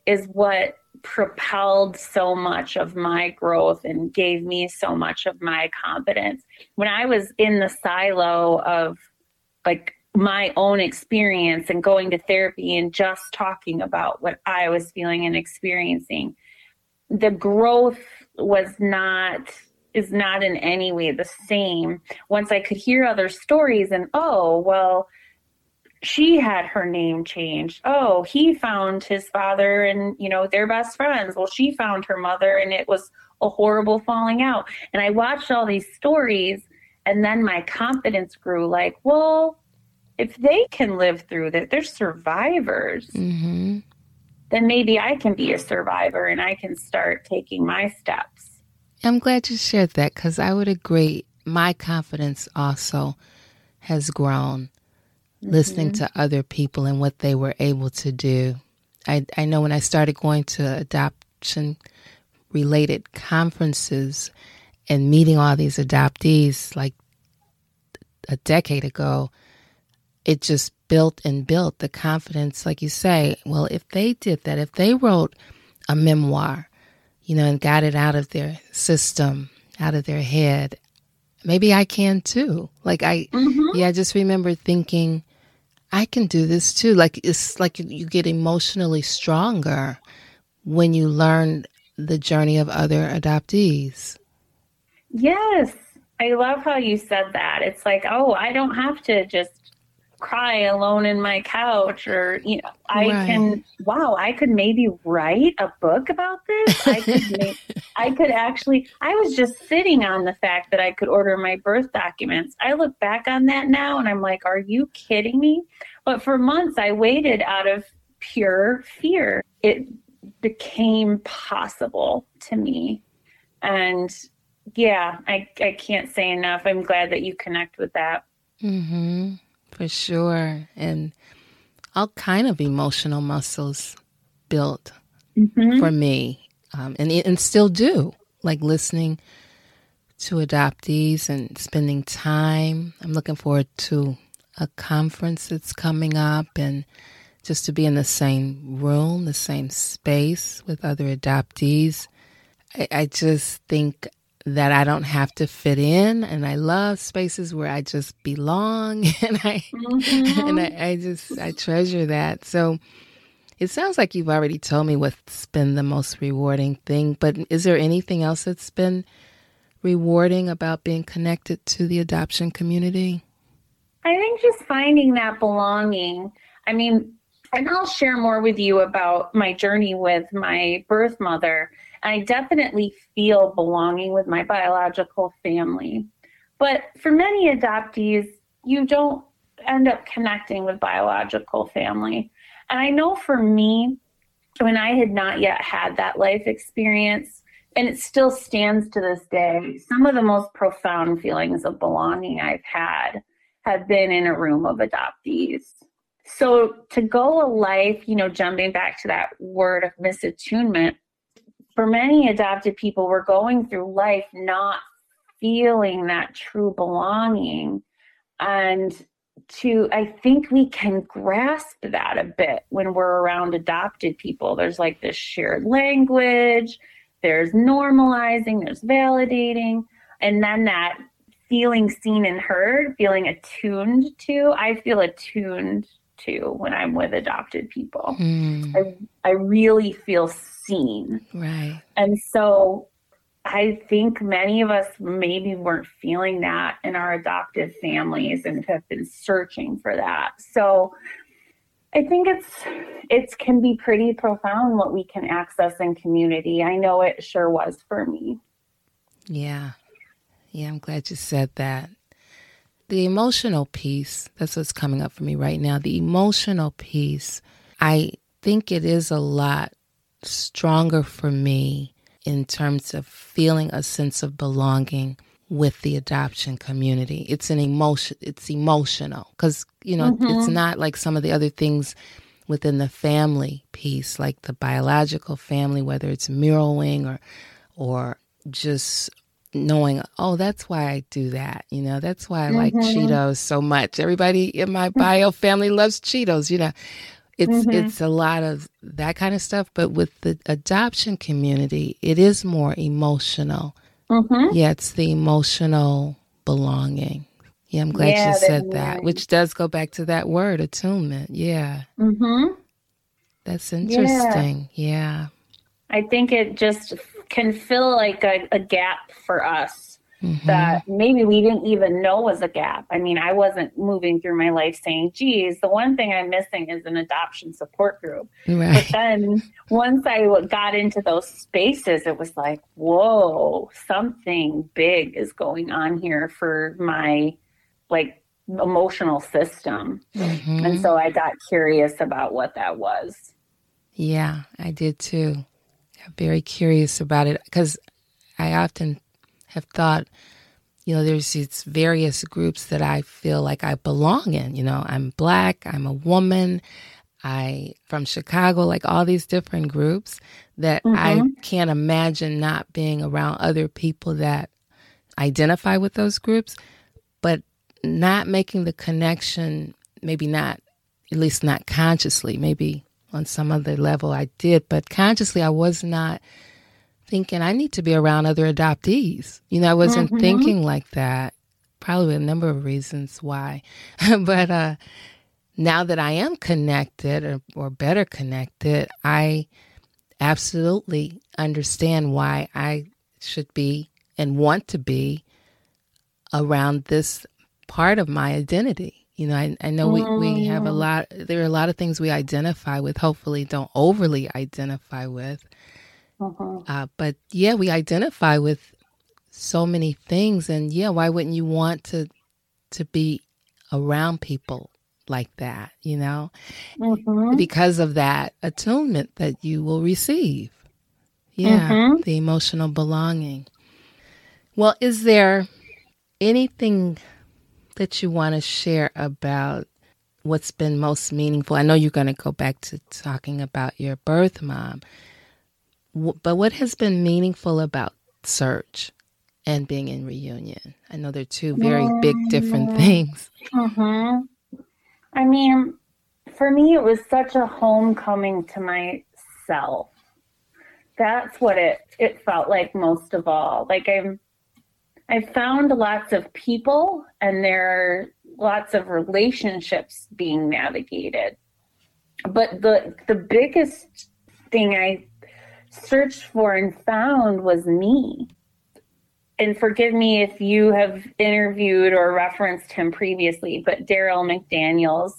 is what propelled so much of my growth and gave me so much of my confidence. When I was in the silo of like my own experience and going to therapy and just talking about what I was feeling and experiencing, the growth was not is not in any way the same once I could hear other stories and oh well she had her name changed. Oh, he found his father and, you know, they're best friends. Well, she found her mother and it was a horrible falling out. And I watched all these stories and then my confidence grew like, well, if they can live through that, they're survivors. Mm-hmm. Then maybe I can be a survivor and I can start taking my steps. I'm glad you shared that because I would agree. My confidence also has grown mm-hmm. listening to other people and what they were able to do. I, I know when I started going to adoption related conferences and meeting all these adoptees like a decade ago, it just built and built the confidence. Like you say, well, if they did that, if they wrote a memoir, you know, and got it out of their system, out of their head, maybe I can too. Like I, mm-hmm. yeah, I just remember thinking, I can do this too. Like it's like you get emotionally stronger when you learn the journey of other adoptees. Yes, I love how you said that. It's like, oh, I don't have to just cry alone in my couch or you know i right. can wow i could maybe write a book about this. I could make, i could actually i was just sitting on the fact that i could order my birth documents. I look back on that now and i'm like are you kidding me? But for months i waited out of pure fear. It became possible to me. And yeah i i can't say enough. I'm glad that you connect with that. Mhm for sure. And all kind of emotional muscles built mm-hmm. for me, um, and and still do. Like listening to adoptees and spending time. I'm looking forward to a conference that's coming up, and just to be in the same room, the same space with other adoptees. I, I just think that I don't have to fit in and I love spaces where I just belong (laughs) and I mm-hmm. and I, I, just I treasure that. So it sounds like you've already told me what's been the most rewarding thing, but is there anything else that's been rewarding about being connected to the adoption community? I think just finding that belonging. I mean, and I'll share more with you about my journey with my birth mother I definitely feel belonging with my biological family. But for many adoptees, you don't end up connecting with biological family. And I know for me, when I had not yet had that life experience, and it still stands to this day, some of the most profound feelings of belonging I've had have been in a room of adoptees. So to go a life, you know, jumping back to that word of misattunement, for many adopted people, we're going through life not feeling that true belonging. And to, I think we can grasp that a bit when we're around adopted people. There's like this shared language, there's normalizing, there's validating, and then that feeling seen and heard, feeling attuned to. I feel attuned to when I'm with adopted people. Mm. I, I really feel seen. Right. And so I think many of us maybe weren't feeling that in our adoptive families and have been searching for that. So I think it's it can be pretty profound what we can access in community. I know it sure was for me. Yeah. Yeah, I'm glad you said that. The emotional piece, that's what's coming up for me right now. The emotional piece, I think it is a lot stronger for me in terms of feeling a sense of belonging with the adoption community. It's an emotion it's emotional cuz you know mm-hmm. it's not like some of the other things within the family piece like the biological family whether it's mirroring or or just knowing oh that's why I do that you know? That's why I mm-hmm. like Cheetos so much. Everybody in my bio family loves Cheetos you know? It's mm-hmm. it's a lot of that kind of stuff but with the adoption community it is more emotional. Mm-hmm. yeah it's the emotional belonging. Yeah i'm glad yeah, you said that which does go back to that word attunement. Yeah. Mm-hmm. that's interesting. Yeah. yeah. I think it just can fill like a, a gap for us mm-hmm. that maybe we didn't even know was a gap. I mean, I wasn't moving through my life saying, geez, the one thing I'm missing is an adoption support group. Right. But then once I got into those spaces, it was like, whoa, something big is going on here for my like emotional system. Mm-hmm. And so I got curious about what that was. Yeah, I did too. I'm very curious about it because I often have thought, you know, there's these various groups that I feel like I belong in. You know, I'm black, I'm a woman, I from Chicago, like all these different groups that mm-hmm. I can't imagine not being around other people that identify with those groups, but not making the connection, maybe not, at least not consciously, maybe on some other level I did, but consciously I was not thinking I need to be around other adoptees. You know, I wasn't mm-hmm. thinking like that. Probably a number of reasons why. (laughs) but uh, now that I am connected or, or better connected, I absolutely understand why I should be and want to be around this part of my identity. You know, I, I know we, we have a mm. lot, there are a lot of things we identify with, hopefully don't overly identify with. Uh-huh. Uh, but yeah, we identify with so many things. And yeah, why wouldn't you want to, to be around people like that, you know? Mm-hmm. Because of that attunement that you will receive. Yeah, mm-hmm. the emotional belonging. Well, is there anything that you want to share about what's been most meaningful? I know you're going to go back to talking about your birth mom, but what has been meaningful about Search and being in reunion? I know they're two very big, different mm-hmm. things. Mm-hmm. I mean, for me, it was such a homecoming to myself. That's what it it felt like most of all. Like I'm I found lots of people and there are lots of relationships being navigated. But the the biggest thing I searched for and found was me. And forgive me if you have interviewed or referenced him previously, but Darryl McDaniels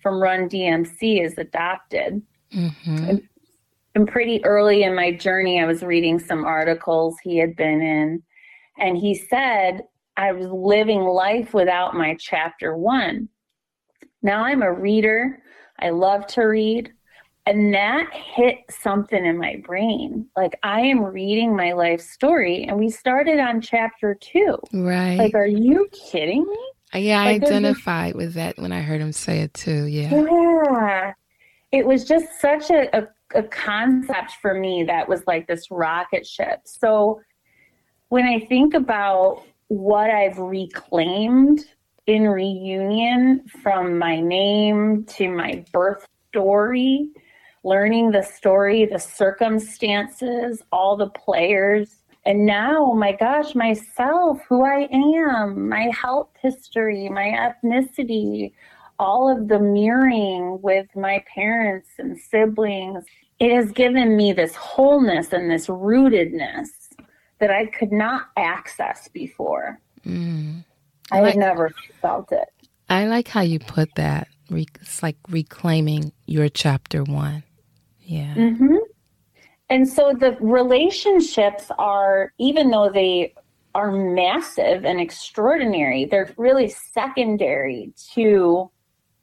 from Run DMC is adopted. Mm-hmm. And, and pretty early in my journey, I was reading some articles he had been in and he said, I was living life without my chapter one. Now I'm a reader. I love to read. And that hit something in my brain. Like I am reading my life story, and we started on chapter two. Right. Like, are you kidding me? Uh, yeah, I identified with that when I heard him say it too. Yeah. Yeah. It was just such a, a, a concept for me that was like this rocket ship. So when I think about what I've reclaimed in reunion from my name to my birth story, learning the story, the circumstances, all the players, and now, oh my gosh, myself, who I am, my health history, my ethnicity, all of the mirroring with my parents and siblings, it has given me this wholeness and this rootedness that I could not access before. Mm. I, I like, had never felt it. I like how you put that. It's like reclaiming your chapter one. Yeah. Mm-hmm. And so the relationships are, even though they are massive and extraordinary, they're really secondary to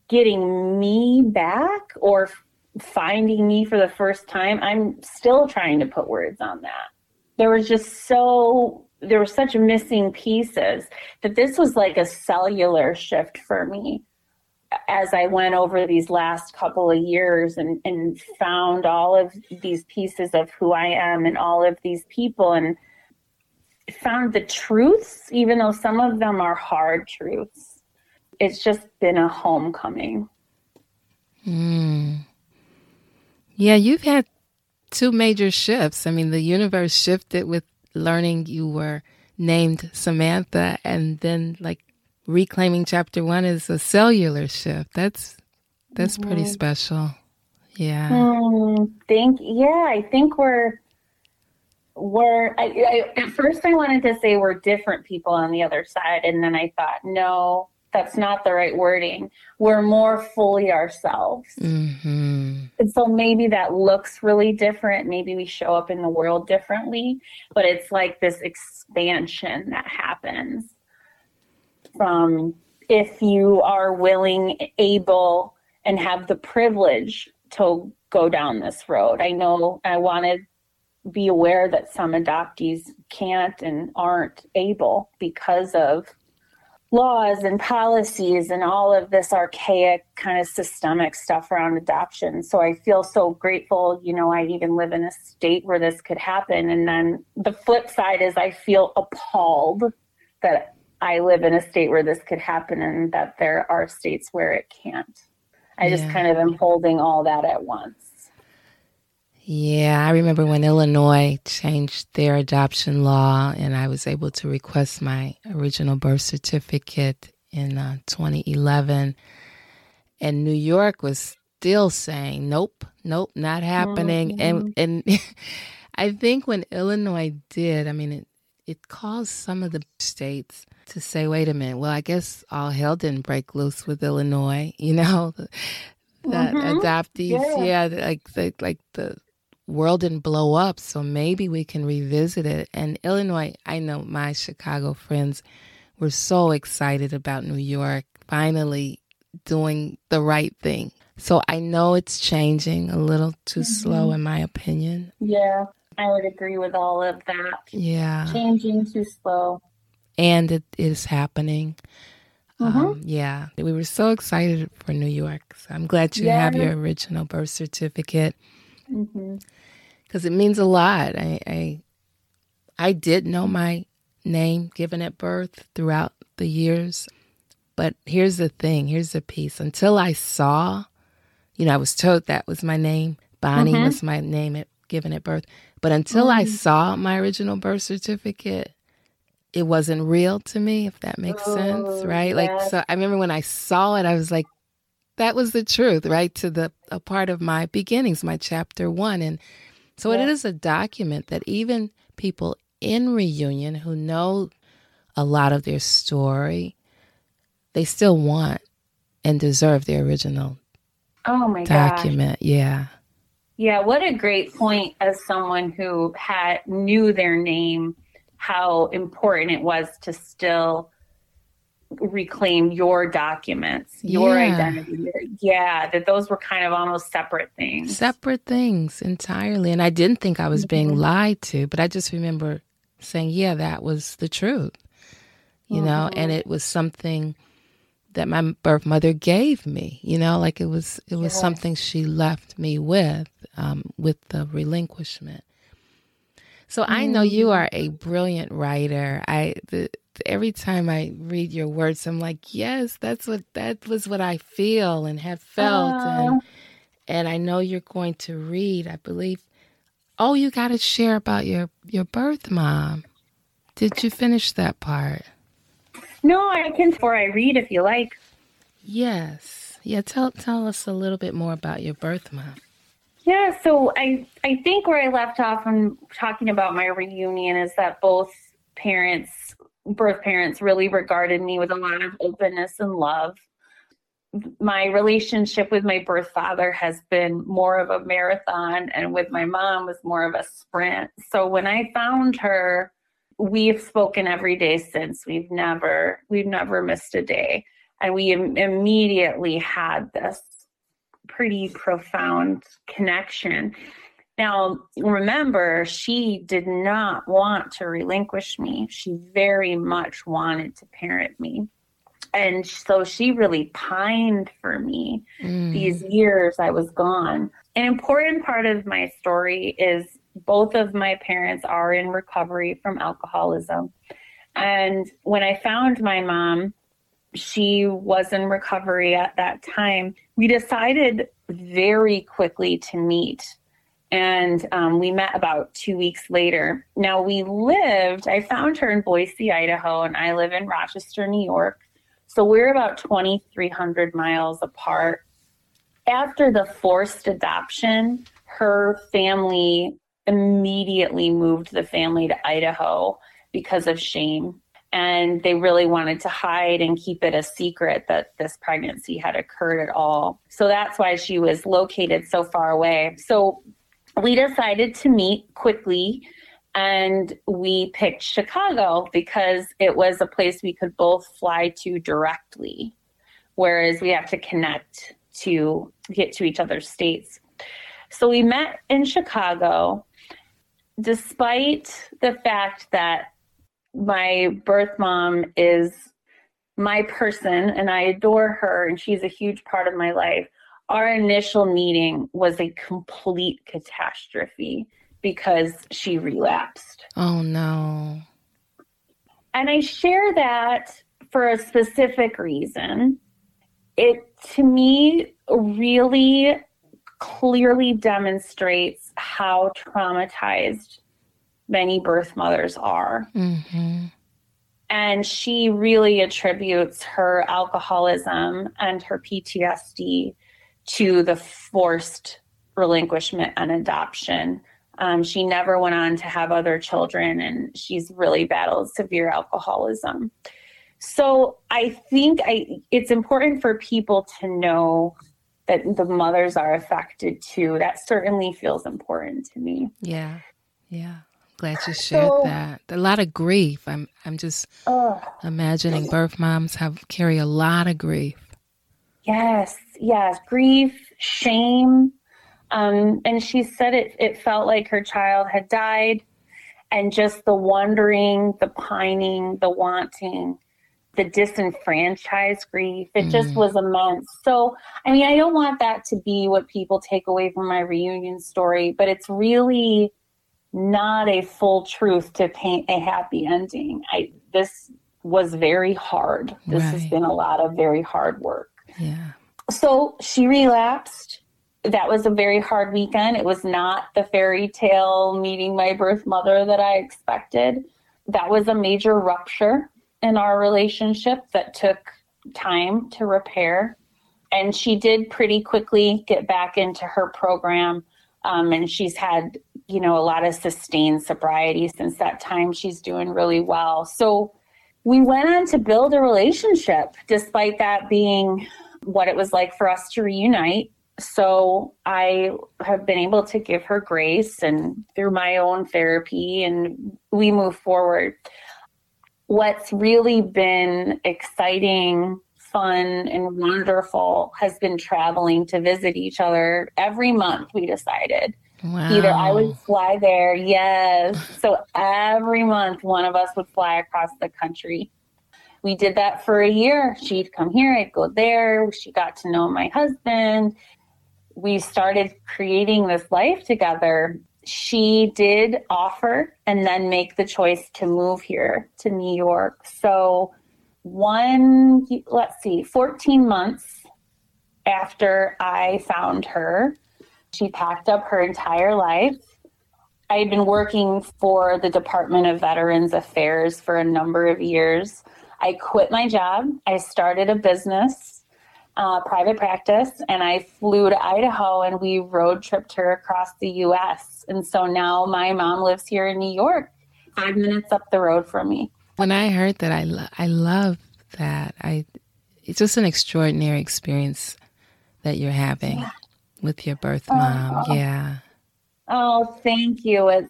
getting me back or finding me for the first time. I'm still trying to put words on that there was just so there were such missing pieces that this was like a cellular shift for me as I went over these last couple of years and, and found all of these pieces of who I am and all of these people and found the truths, even though some of them are hard truths. It's just been a homecoming. Mm. Yeah, you've had two major shifts. I mean, the universe shifted with learning you were named Samantha, and then like reclaiming chapter one is a cellular shift. That's that's mm-hmm. pretty special. Yeah. Mm, think yeah, I think we're we're I, I, at first I wanted to say we're different people on the other side, and then I thought no, that's not the right wording. We're more fully ourselves. Mm-hmm. And so maybe that looks really different. Maybe we show up in the world differently, but it's like this expansion that happens from if you are willing, able, and have the privilege to go down this road. I know I want to be aware that some adoptees can't and aren't able because of laws and policies and all of this archaic kind of systemic stuff around adoption. So I feel so grateful, you know, I even live in a state where this could happen. And then the flip side is I feel appalled that I live in a state where this could happen and that there are states where it can't. I yeah. just kind of am holding all that at once. Yeah, I remember when Illinois changed their adoption law, and I was able to request my original birth certificate in uh, 2011. And New York was still saying, "Nope, nope, not happening." Mm-hmm. And and (laughs) I think when Illinois did, I mean, it, it caused some of the states to say, wait a minute, well, I guess all hell didn't break loose with Illinois, (laughs) you know, that mm-hmm. adoptees, yeah. yeah, like the, like the world didn't blow up, so maybe we can revisit it. And Illinois, I know my Chicago friends were so excited about New York finally doing the right thing. So I know it's changing a little too mm-hmm. slow, in my opinion. Yeah, I would agree with all of that. Yeah. Changing too slow. And it is happening. Mm-hmm. Um, yeah, we were so excited for New York. So I'm glad you yeah. have your original birth certificate because it means a lot. I, I I did know my name given at birth throughout the years, but here's the thing. Here's the piece. Until I saw, you know, I was told that was my name. Bonnie mm-hmm. was my name at, given at birth. But until I mm-hmm. saw my original birth certificate, it wasn't real to me, if that makes oh, sense, right? Like, so I remember when I saw it, I was like, that was the truth, right? To the a part of my beginnings, my chapter one. And so it is a document that even people in reunion who know a lot of their story, they still want and deserve the original oh my document. Gosh. Yeah. Yeah, what a great point as someone who had knew their name how important it was to still reclaim your documents, your yeah. identity. Yeah, that those were kind of almost separate things. Separate things entirely. And I didn't think I was being mm-hmm. lied to, but I just remember saying, yeah, that was the truth, you mm-hmm. know, and it was something that my birth mother gave me, you know, like it was, it was yeah. something she left me with, um, with the relinquishment. So I know you mm. are a brilliant writer. I the, every time I read your words, I'm like, yes, that's what that was what I feel and have felt, and and I know you're going to read. I believe. Oh, you got to share about your your birth mom. Did you finish that part? No, I can before I read if you like. Yes. Yeah, tell tell us a little bit more about your birth mom. Yeah, so I I think where I left off when talking about my reunion is that both parents, birth parents, really regarded me with a lot of openness and love. My relationship with my birth father has been more of a marathon, and with my mom was more of a sprint. So when I found her, we've spoken every day since. We've never we've never missed a day, and we Im- immediately had this pretty profound connection. Now, remember, she did not want to relinquish me. She very much wanted to parent me. And so she really pined for me mm. these years I was gone. An important part of my story is both of my parents are in recovery from alcoholism. And when I found my mom, she was in recovery at that time. We decided very quickly to meet. And um, we met about two weeks later. Now, we lived, I found her in Boise, Idaho, and I live in Rochester, New York. So we're about 2,300 miles apart. After the forced adoption, her family immediately moved the family to Idaho because of shame and they really wanted to hide and keep it a secret that this pregnancy had occurred at all. So that's why she was located so far away. So we decided to meet quickly and we picked Chicago because it was a place we could both fly to directly, whereas we have to connect to get to each other's states. So we met in Chicago. Despite the fact that my birth mom is my person and I adore her and she's a huge part of my life. Our initial meeting was a complete catastrophe because she relapsed. Oh no. And I share that for a specific reason. It to me really clearly demonstrates how traumatized many birth mothers are. Mm-hmm. And she really attributes her alcoholism and her PTSD to the forced relinquishment and adoption Um, she never went on to have other children, and she's really battled severe alcoholism. So I think I, it's important for people to know that the mothers are affected too. That certainly feels important to me. Yeah, yeah. Glad you shared so, that. A lot of grief. I'm I'm just uh, imagining birth moms have carry a lot of grief. Yes, yes, grief, shame, um, and she said it. It felt like her child had died, and just the wondering, the pining, the wanting the disenfranchised grief. It mm. just was immense. So, I mean, I don't want that to be what people take away from my reunion story, but it's really not a full truth to paint a happy ending. I this was very hard. This right. has been a lot of very hard work. Yeah. So she relapsed. That was a very hard weekend. It was not the fairy tale meeting my birth mother that I expected. That was a major rupture in our relationship that took time to repair. And she did pretty quickly get back into her program. Um, and she's had, you know, a lot of sustained sobriety since that time. She's doing really well. So we went on to build a relationship despite that being what it was like for us to reunite. So I have been able to give her grace and through my own therapy, and we move forward what's really been exciting, fun, and wonderful has been traveling to visit each other every month. We decided. Wow. Either I would fly there, yes. So every month, one of us would fly across the country. We did that for a year. She'd come here, I'd go there. She got to know my husband. We started creating this life together she did offer and then make the choice to move here to New York. So, one, let's see, 14 months after I found her, she packed up her entire life. I had been working for the Department of Veterans Affairs for a number of years. I quit my job. I started a business uh, private practice and I flew to Idaho and we road tripped her across the US. And so now my mom lives here in New York, five minutes up the road from me. When I heard that, I, lo- I love that. I, it's just an extraordinary experience that you're having yeah. with your birth mom. Oh. Yeah. Oh, thank you. It's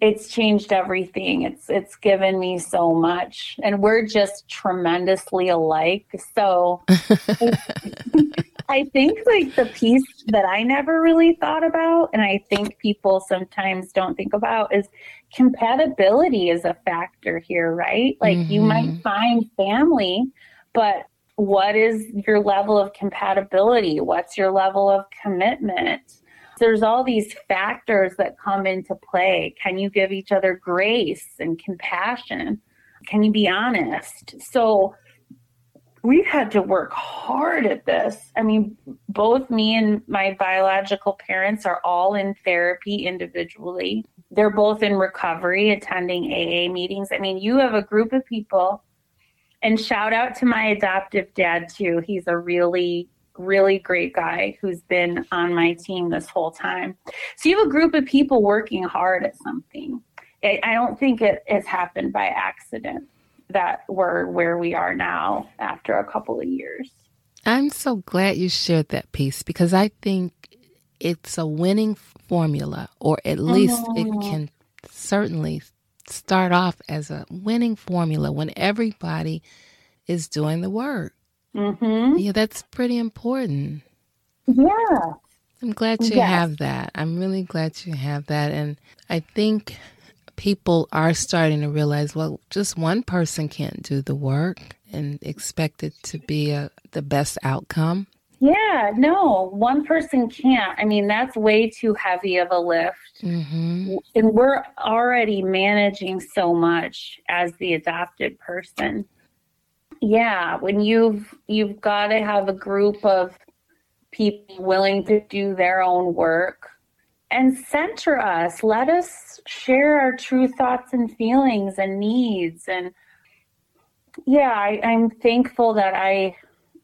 it's changed everything. It's it's given me so much, and we're just tremendously alike. So (laughs) I think like the piece that I never really thought about, and I think people sometimes don't think about, is compatibility is a factor here, right? Like mm-hmm. you might find family, but what is your level of compatibility? What's your level of commitment? There's all these factors that come into play. Can you give each other grace and compassion? Can you be honest? So we've had to work hard at this. I mean, both me and my biological parents are all in therapy individually. They're both in recovery, attending AA meetings. I mean, you have a group of people, and shout out to my adoptive dad, too. He's a really really great guy who's been on my team this whole time. So you have a group of people working hard at something. I don't think it has happened by accident that we're where we are now after a couple of years. I'm so glad you shared that piece because I think it's a winning formula, or at least mm-hmm. it can certainly start off as a winning formula when everybody is doing the work. Mm-hmm. Yeah, that's pretty important. Yeah. I'm glad you yes. have that. I'm really glad you have that. And I think people are starting to realize well, just one person can't do the work and expect it to be a, the best outcome. Yeah, no, one person can't. I mean, that's way too heavy of a lift. Mm-hmm. And we're already managing so much as the adopted person yeah when you've you've got to have a group of people willing to do their own work and center us let us share our true thoughts and feelings and needs and yeah I, i'm thankful that i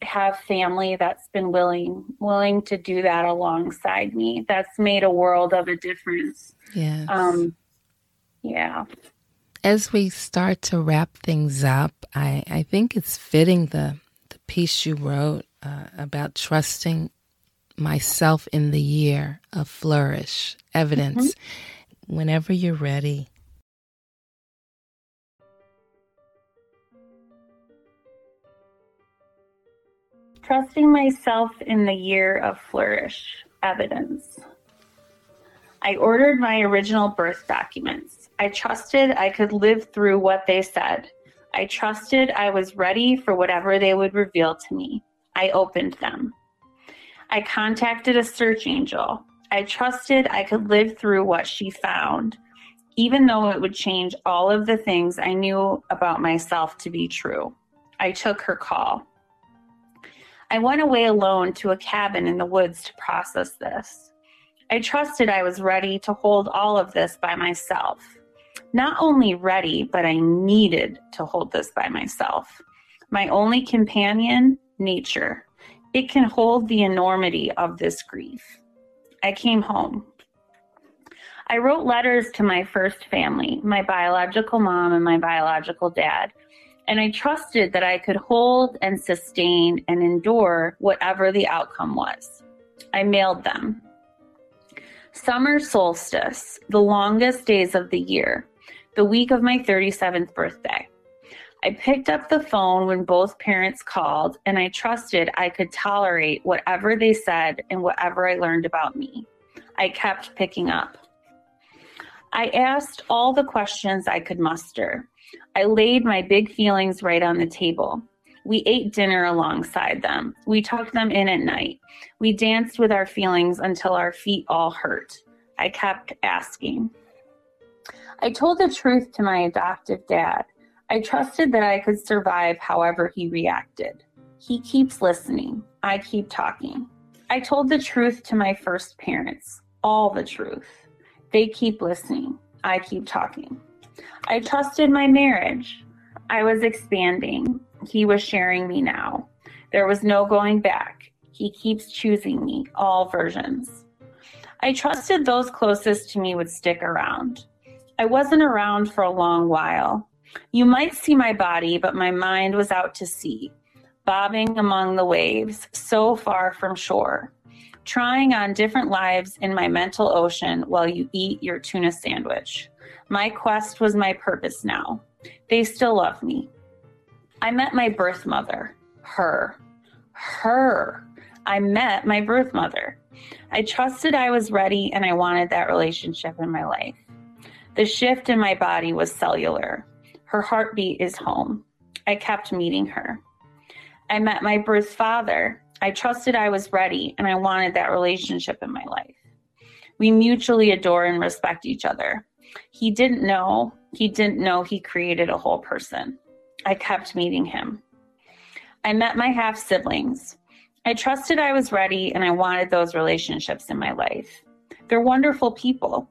have family that's been willing willing to do that alongside me. That's made a world of a difference. Yeah. Um, yeah. As we start to wrap things up, I, I think it's fitting the the piece you wrote uh, about trusting myself in the year of flourish evidence. Mm-hmm. Whenever you're ready. Trusting myself in the year of flourish evidence. I ordered my original birth documents. I trusted I could live through what they said. I trusted I was ready for whatever they would reveal to me. I opened them. I contacted a search angel. I trusted I could live through what she found, even though it would change all of the things I knew about myself to be true. I took her call. I went away alone to a cabin in the woods to process this. I trusted I was ready to hold all of this by myself. Not only ready, but I needed to hold this by myself. My only companion, nature. It can hold the enormity of this grief. I came home. I wrote letters to my first family, my biological mom and my biological dad, and I trusted that I could hold and sustain and endure whatever the outcome was. I mailed them. Summer solstice, the longest days of the year, the week of my 37th birthday. I picked up the phone when both parents called, and I trusted I could tolerate whatever they said and whatever I learned about me. I kept picking up. I asked all the questions I could muster. I laid my big feelings right on the table. We ate dinner alongside them. We tucked them in at night. We danced with our feelings until our feet all hurt. I kept asking. I told the truth to my adoptive dad. I trusted that I could survive however he reacted. He keeps listening. I keep talking. I told the truth to my first parents, all the truth. They keep listening. I keep talking. I trusted my marriage. I was expanding. He was sharing me now. There was no going back. He keeps choosing me, all versions. I trusted those closest to me would stick around. I wasn't around for a long while. You might see my body, but my mind was out to sea, bobbing among the waves, so far from shore, trying on different lives in my mental ocean while you eat your tuna sandwich. My quest was my purpose now. They still love me. I met my birth mother, her, her. I met my birth mother. I trusted I was ready and I wanted that relationship in my life. The shift in my body was cellular. Her heartbeat is home. I kept meeting her. I met my birth father. I trusted I was ready and I wanted that relationship in my life. We mutually adore and respect each other. He didn't know, he didn't know he created a whole person. I kept meeting him. I met my half siblings. I trusted I was ready and I wanted those relationships in my life. They're wonderful people.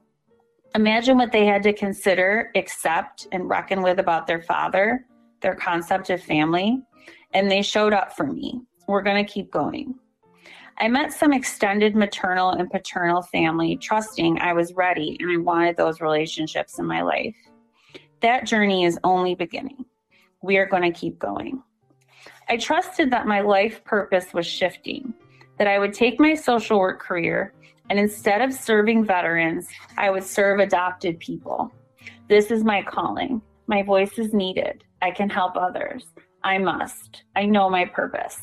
Imagine what they had to consider, accept, and reckon with about their father, their concept of family, and they showed up for me. We're going to keep going. I met some extended maternal and paternal family, trusting I was ready and I wanted those relationships in my life. That journey is only beginning. We are going to keep going. I trusted that my life purpose was shifting, that I would take my social work career and instead of serving veterans, I would serve adopted people. This is my calling. My voice is needed. I can help others. I must. I know my purpose.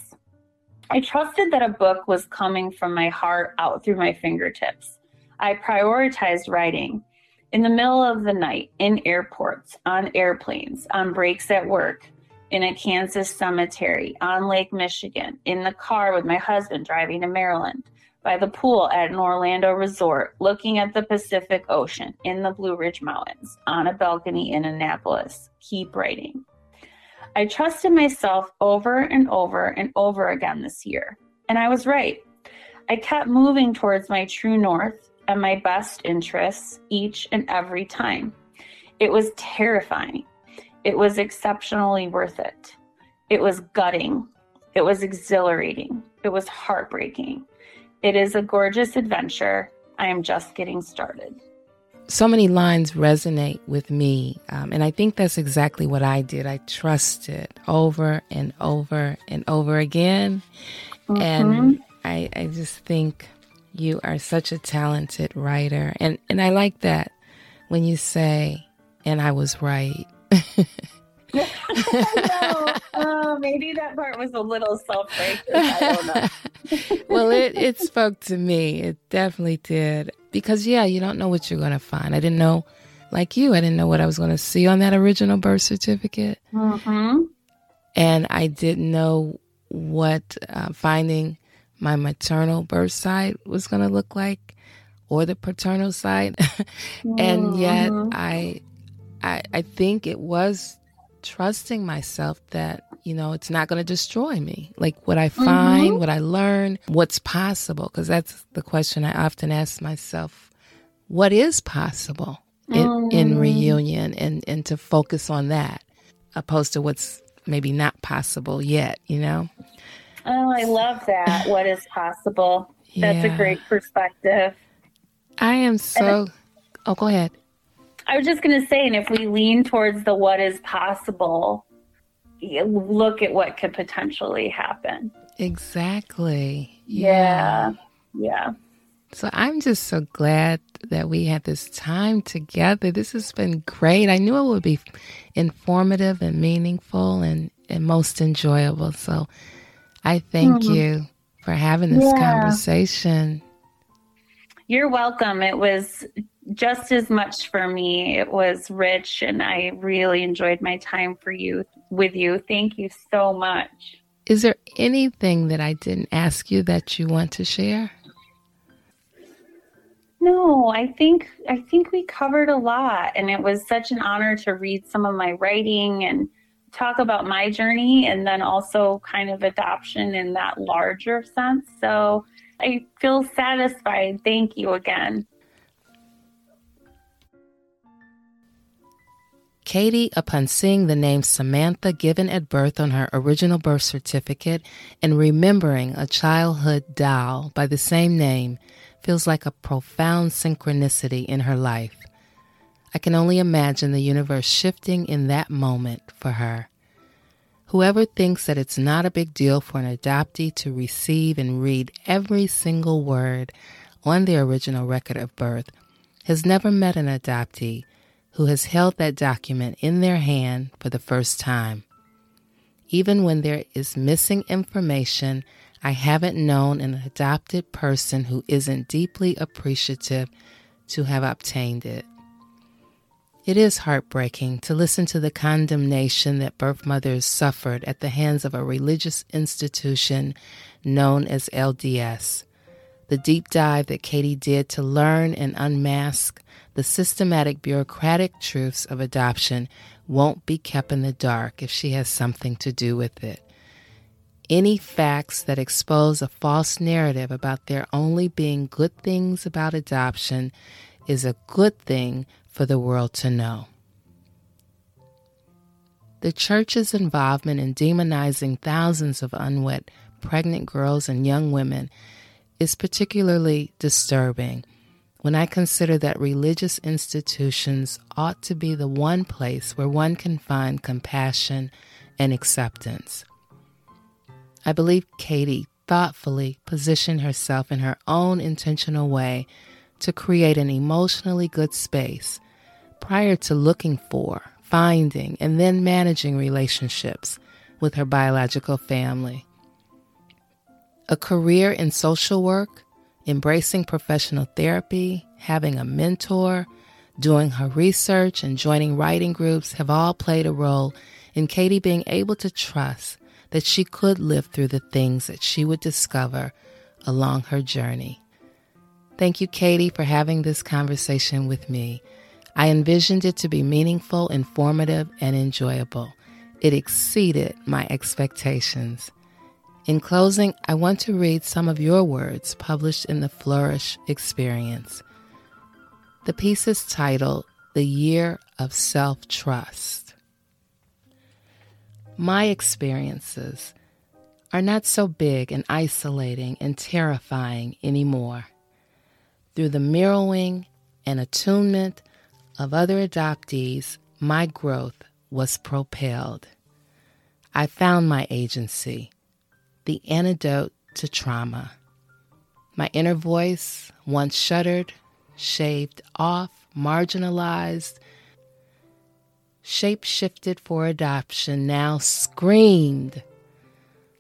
I trusted that a book was coming from my heart out through my fingertips. I prioritized writing in the middle of the night, in airports, on airplanes, on breaks at work, in a Kansas cemetery, on Lake Michigan, in the car with my husband driving to Maryland, by the pool at an Orlando resort, looking at the Pacific Ocean in the Blue Ridge Mountains, on a balcony in Annapolis. Keep writing. I trusted myself over and over and over again this year, and I was right. I kept moving towards my true north and my best interests each and every time. It was terrifying. It was exceptionally worth it. It was gutting. It was exhilarating. It was heartbreaking. It is a gorgeous adventure. I am just getting started. So many lines resonate with me. Um, and I think that's exactly what I did. I trusted over and over and over again. Mm-hmm. And I, I just think you are such a talented writer. And, and I like that when you say, and I was right. (laughs) (laughs) (laughs) no, uh, maybe that part was a little self-righteous. I don't know. (laughs) well, it it spoke to me. It definitely did. Because yeah, you don't know what you're going to find. I didn't know, like you, I didn't know what I was going to see on that original birth certificate, mm-hmm. and I didn't know what uh, finding my maternal birth side was going to look like, or the paternal side, and yet mm-hmm. I, I, I think it was trusting myself that you know it's not going to destroy me. Like what i find mm-hmm. what i learn what's possible. Because that's the question i often ask myself. What is possible in, mm. in reunion? And and to focus on that opposed to what's maybe not possible yet you know? Oh i love that. (sighs) What is possible? That's yeah. a great perspective. I am so oh go ahead I was just going to say, and if we lean towards the what is possible, look at what could potentially happen. Exactly. Yeah. Yeah. So I'm just so glad that we had this time together. This has been great. I knew it would be informative and meaningful and, and most enjoyable. So I thank mm-hmm. you for having this yeah. conversation. You're welcome. It was just as much for me. It was rich and I really enjoyed my time for you with you. Thank you so much. Is there anything that I didn't ask you that you want to share? No, I think I think we covered a lot and it was such an honor to read some of my writing and talk about my journey and then also kind of adoption in that larger sense. So I feel satisfied. Thank you again. Catie, upon seeing the name Samantha given at birth on her original birth certificate and remembering a childhood doll by the same name, feels like a profound synchronicity in her life. I can only imagine the universe shifting in that moment for her. Whoever thinks that it's not a big deal for an adoptee to receive and read every single word on the original record of birth has never met an adoptee who has held that document in their hand for the first time. Even when there is missing information, I haven't known an adopted person who isn't deeply appreciative to have obtained it. It is heartbreaking to listen to the condemnation that birth mothers suffered at the hands of a religious institution known as LDS. The deep dive that Catie did to learn and unmask the systematic bureaucratic truths of adoption won't be kept in the dark if she has something to do with it. Any facts that expose a false narrative about there only being good things about adoption is a good thing for the world to know. The church's involvement in demonizing thousands of unwed pregnant girls and young women is particularly disturbing when I consider that religious institutions ought to be the one place where one can find compassion and acceptance. I believe Catie thoughtfully positioned herself in her own intentional way to create an emotionally good space prior to looking for, finding, and then managing relationships with her biological family. A career in social work embracing professional therapy, having a mentor, doing her research, and joining writing groups have all played a role in Catie being able to trust that she could live through the things that she would discover along her journey. Thank you, Catie, for having this conversation with me. I envisioned it to be meaningful, informative, and enjoyable. It exceeded my expectations. In closing, I want to read some of your words published in the Flourish Experience. The piece is titled The Year of Self Trust. My experiences are not so big and isolating and terrifying anymore. Through the mirroring and attunement of other adoptees, my growth was propelled. I found my agency, the antidote to trauma. My inner voice, once shuttered, shaved off, marginalized, shape shifted for adoption, now screamed.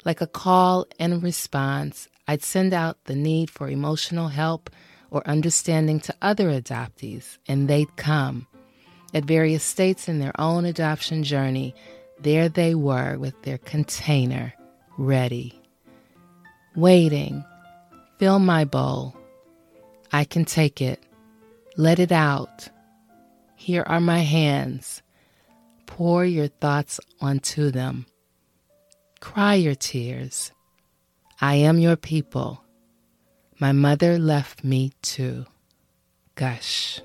Like a call and response, I'd send out the need for emotional help or understanding to other adoptees, and they'd come. At various states in their own adoption journey, there they were with their container ready. Waiting. Fill my bowl. I can take it. Let it out. Here are my hands. Pour your thoughts onto them. Cry your tears. I am your people. My mother left me too. Gush.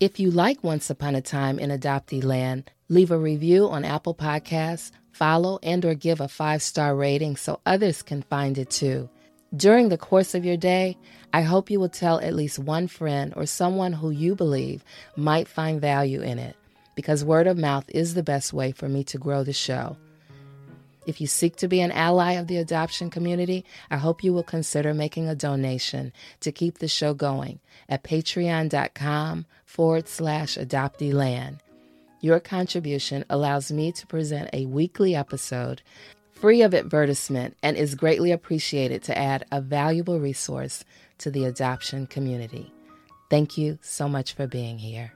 If you like Once Upon a Time in Adoptee Land, leave a review on Apple Podcasts, follow and or give a five-star rating so others can find it too. During the course of your day, I hope you will tell at least one friend or someone who you believe might find value in it, because word of mouth is the best way for me to grow the show. If you seek to be an ally of the adoption community, I hope you will consider making a donation to keep the show going at patreon.com forward slash adopteeland. Your contribution allows me to present a weekly episode free of advertisement and is greatly appreciated to add a valuable resource to the adoption community. Thank you so much for being here.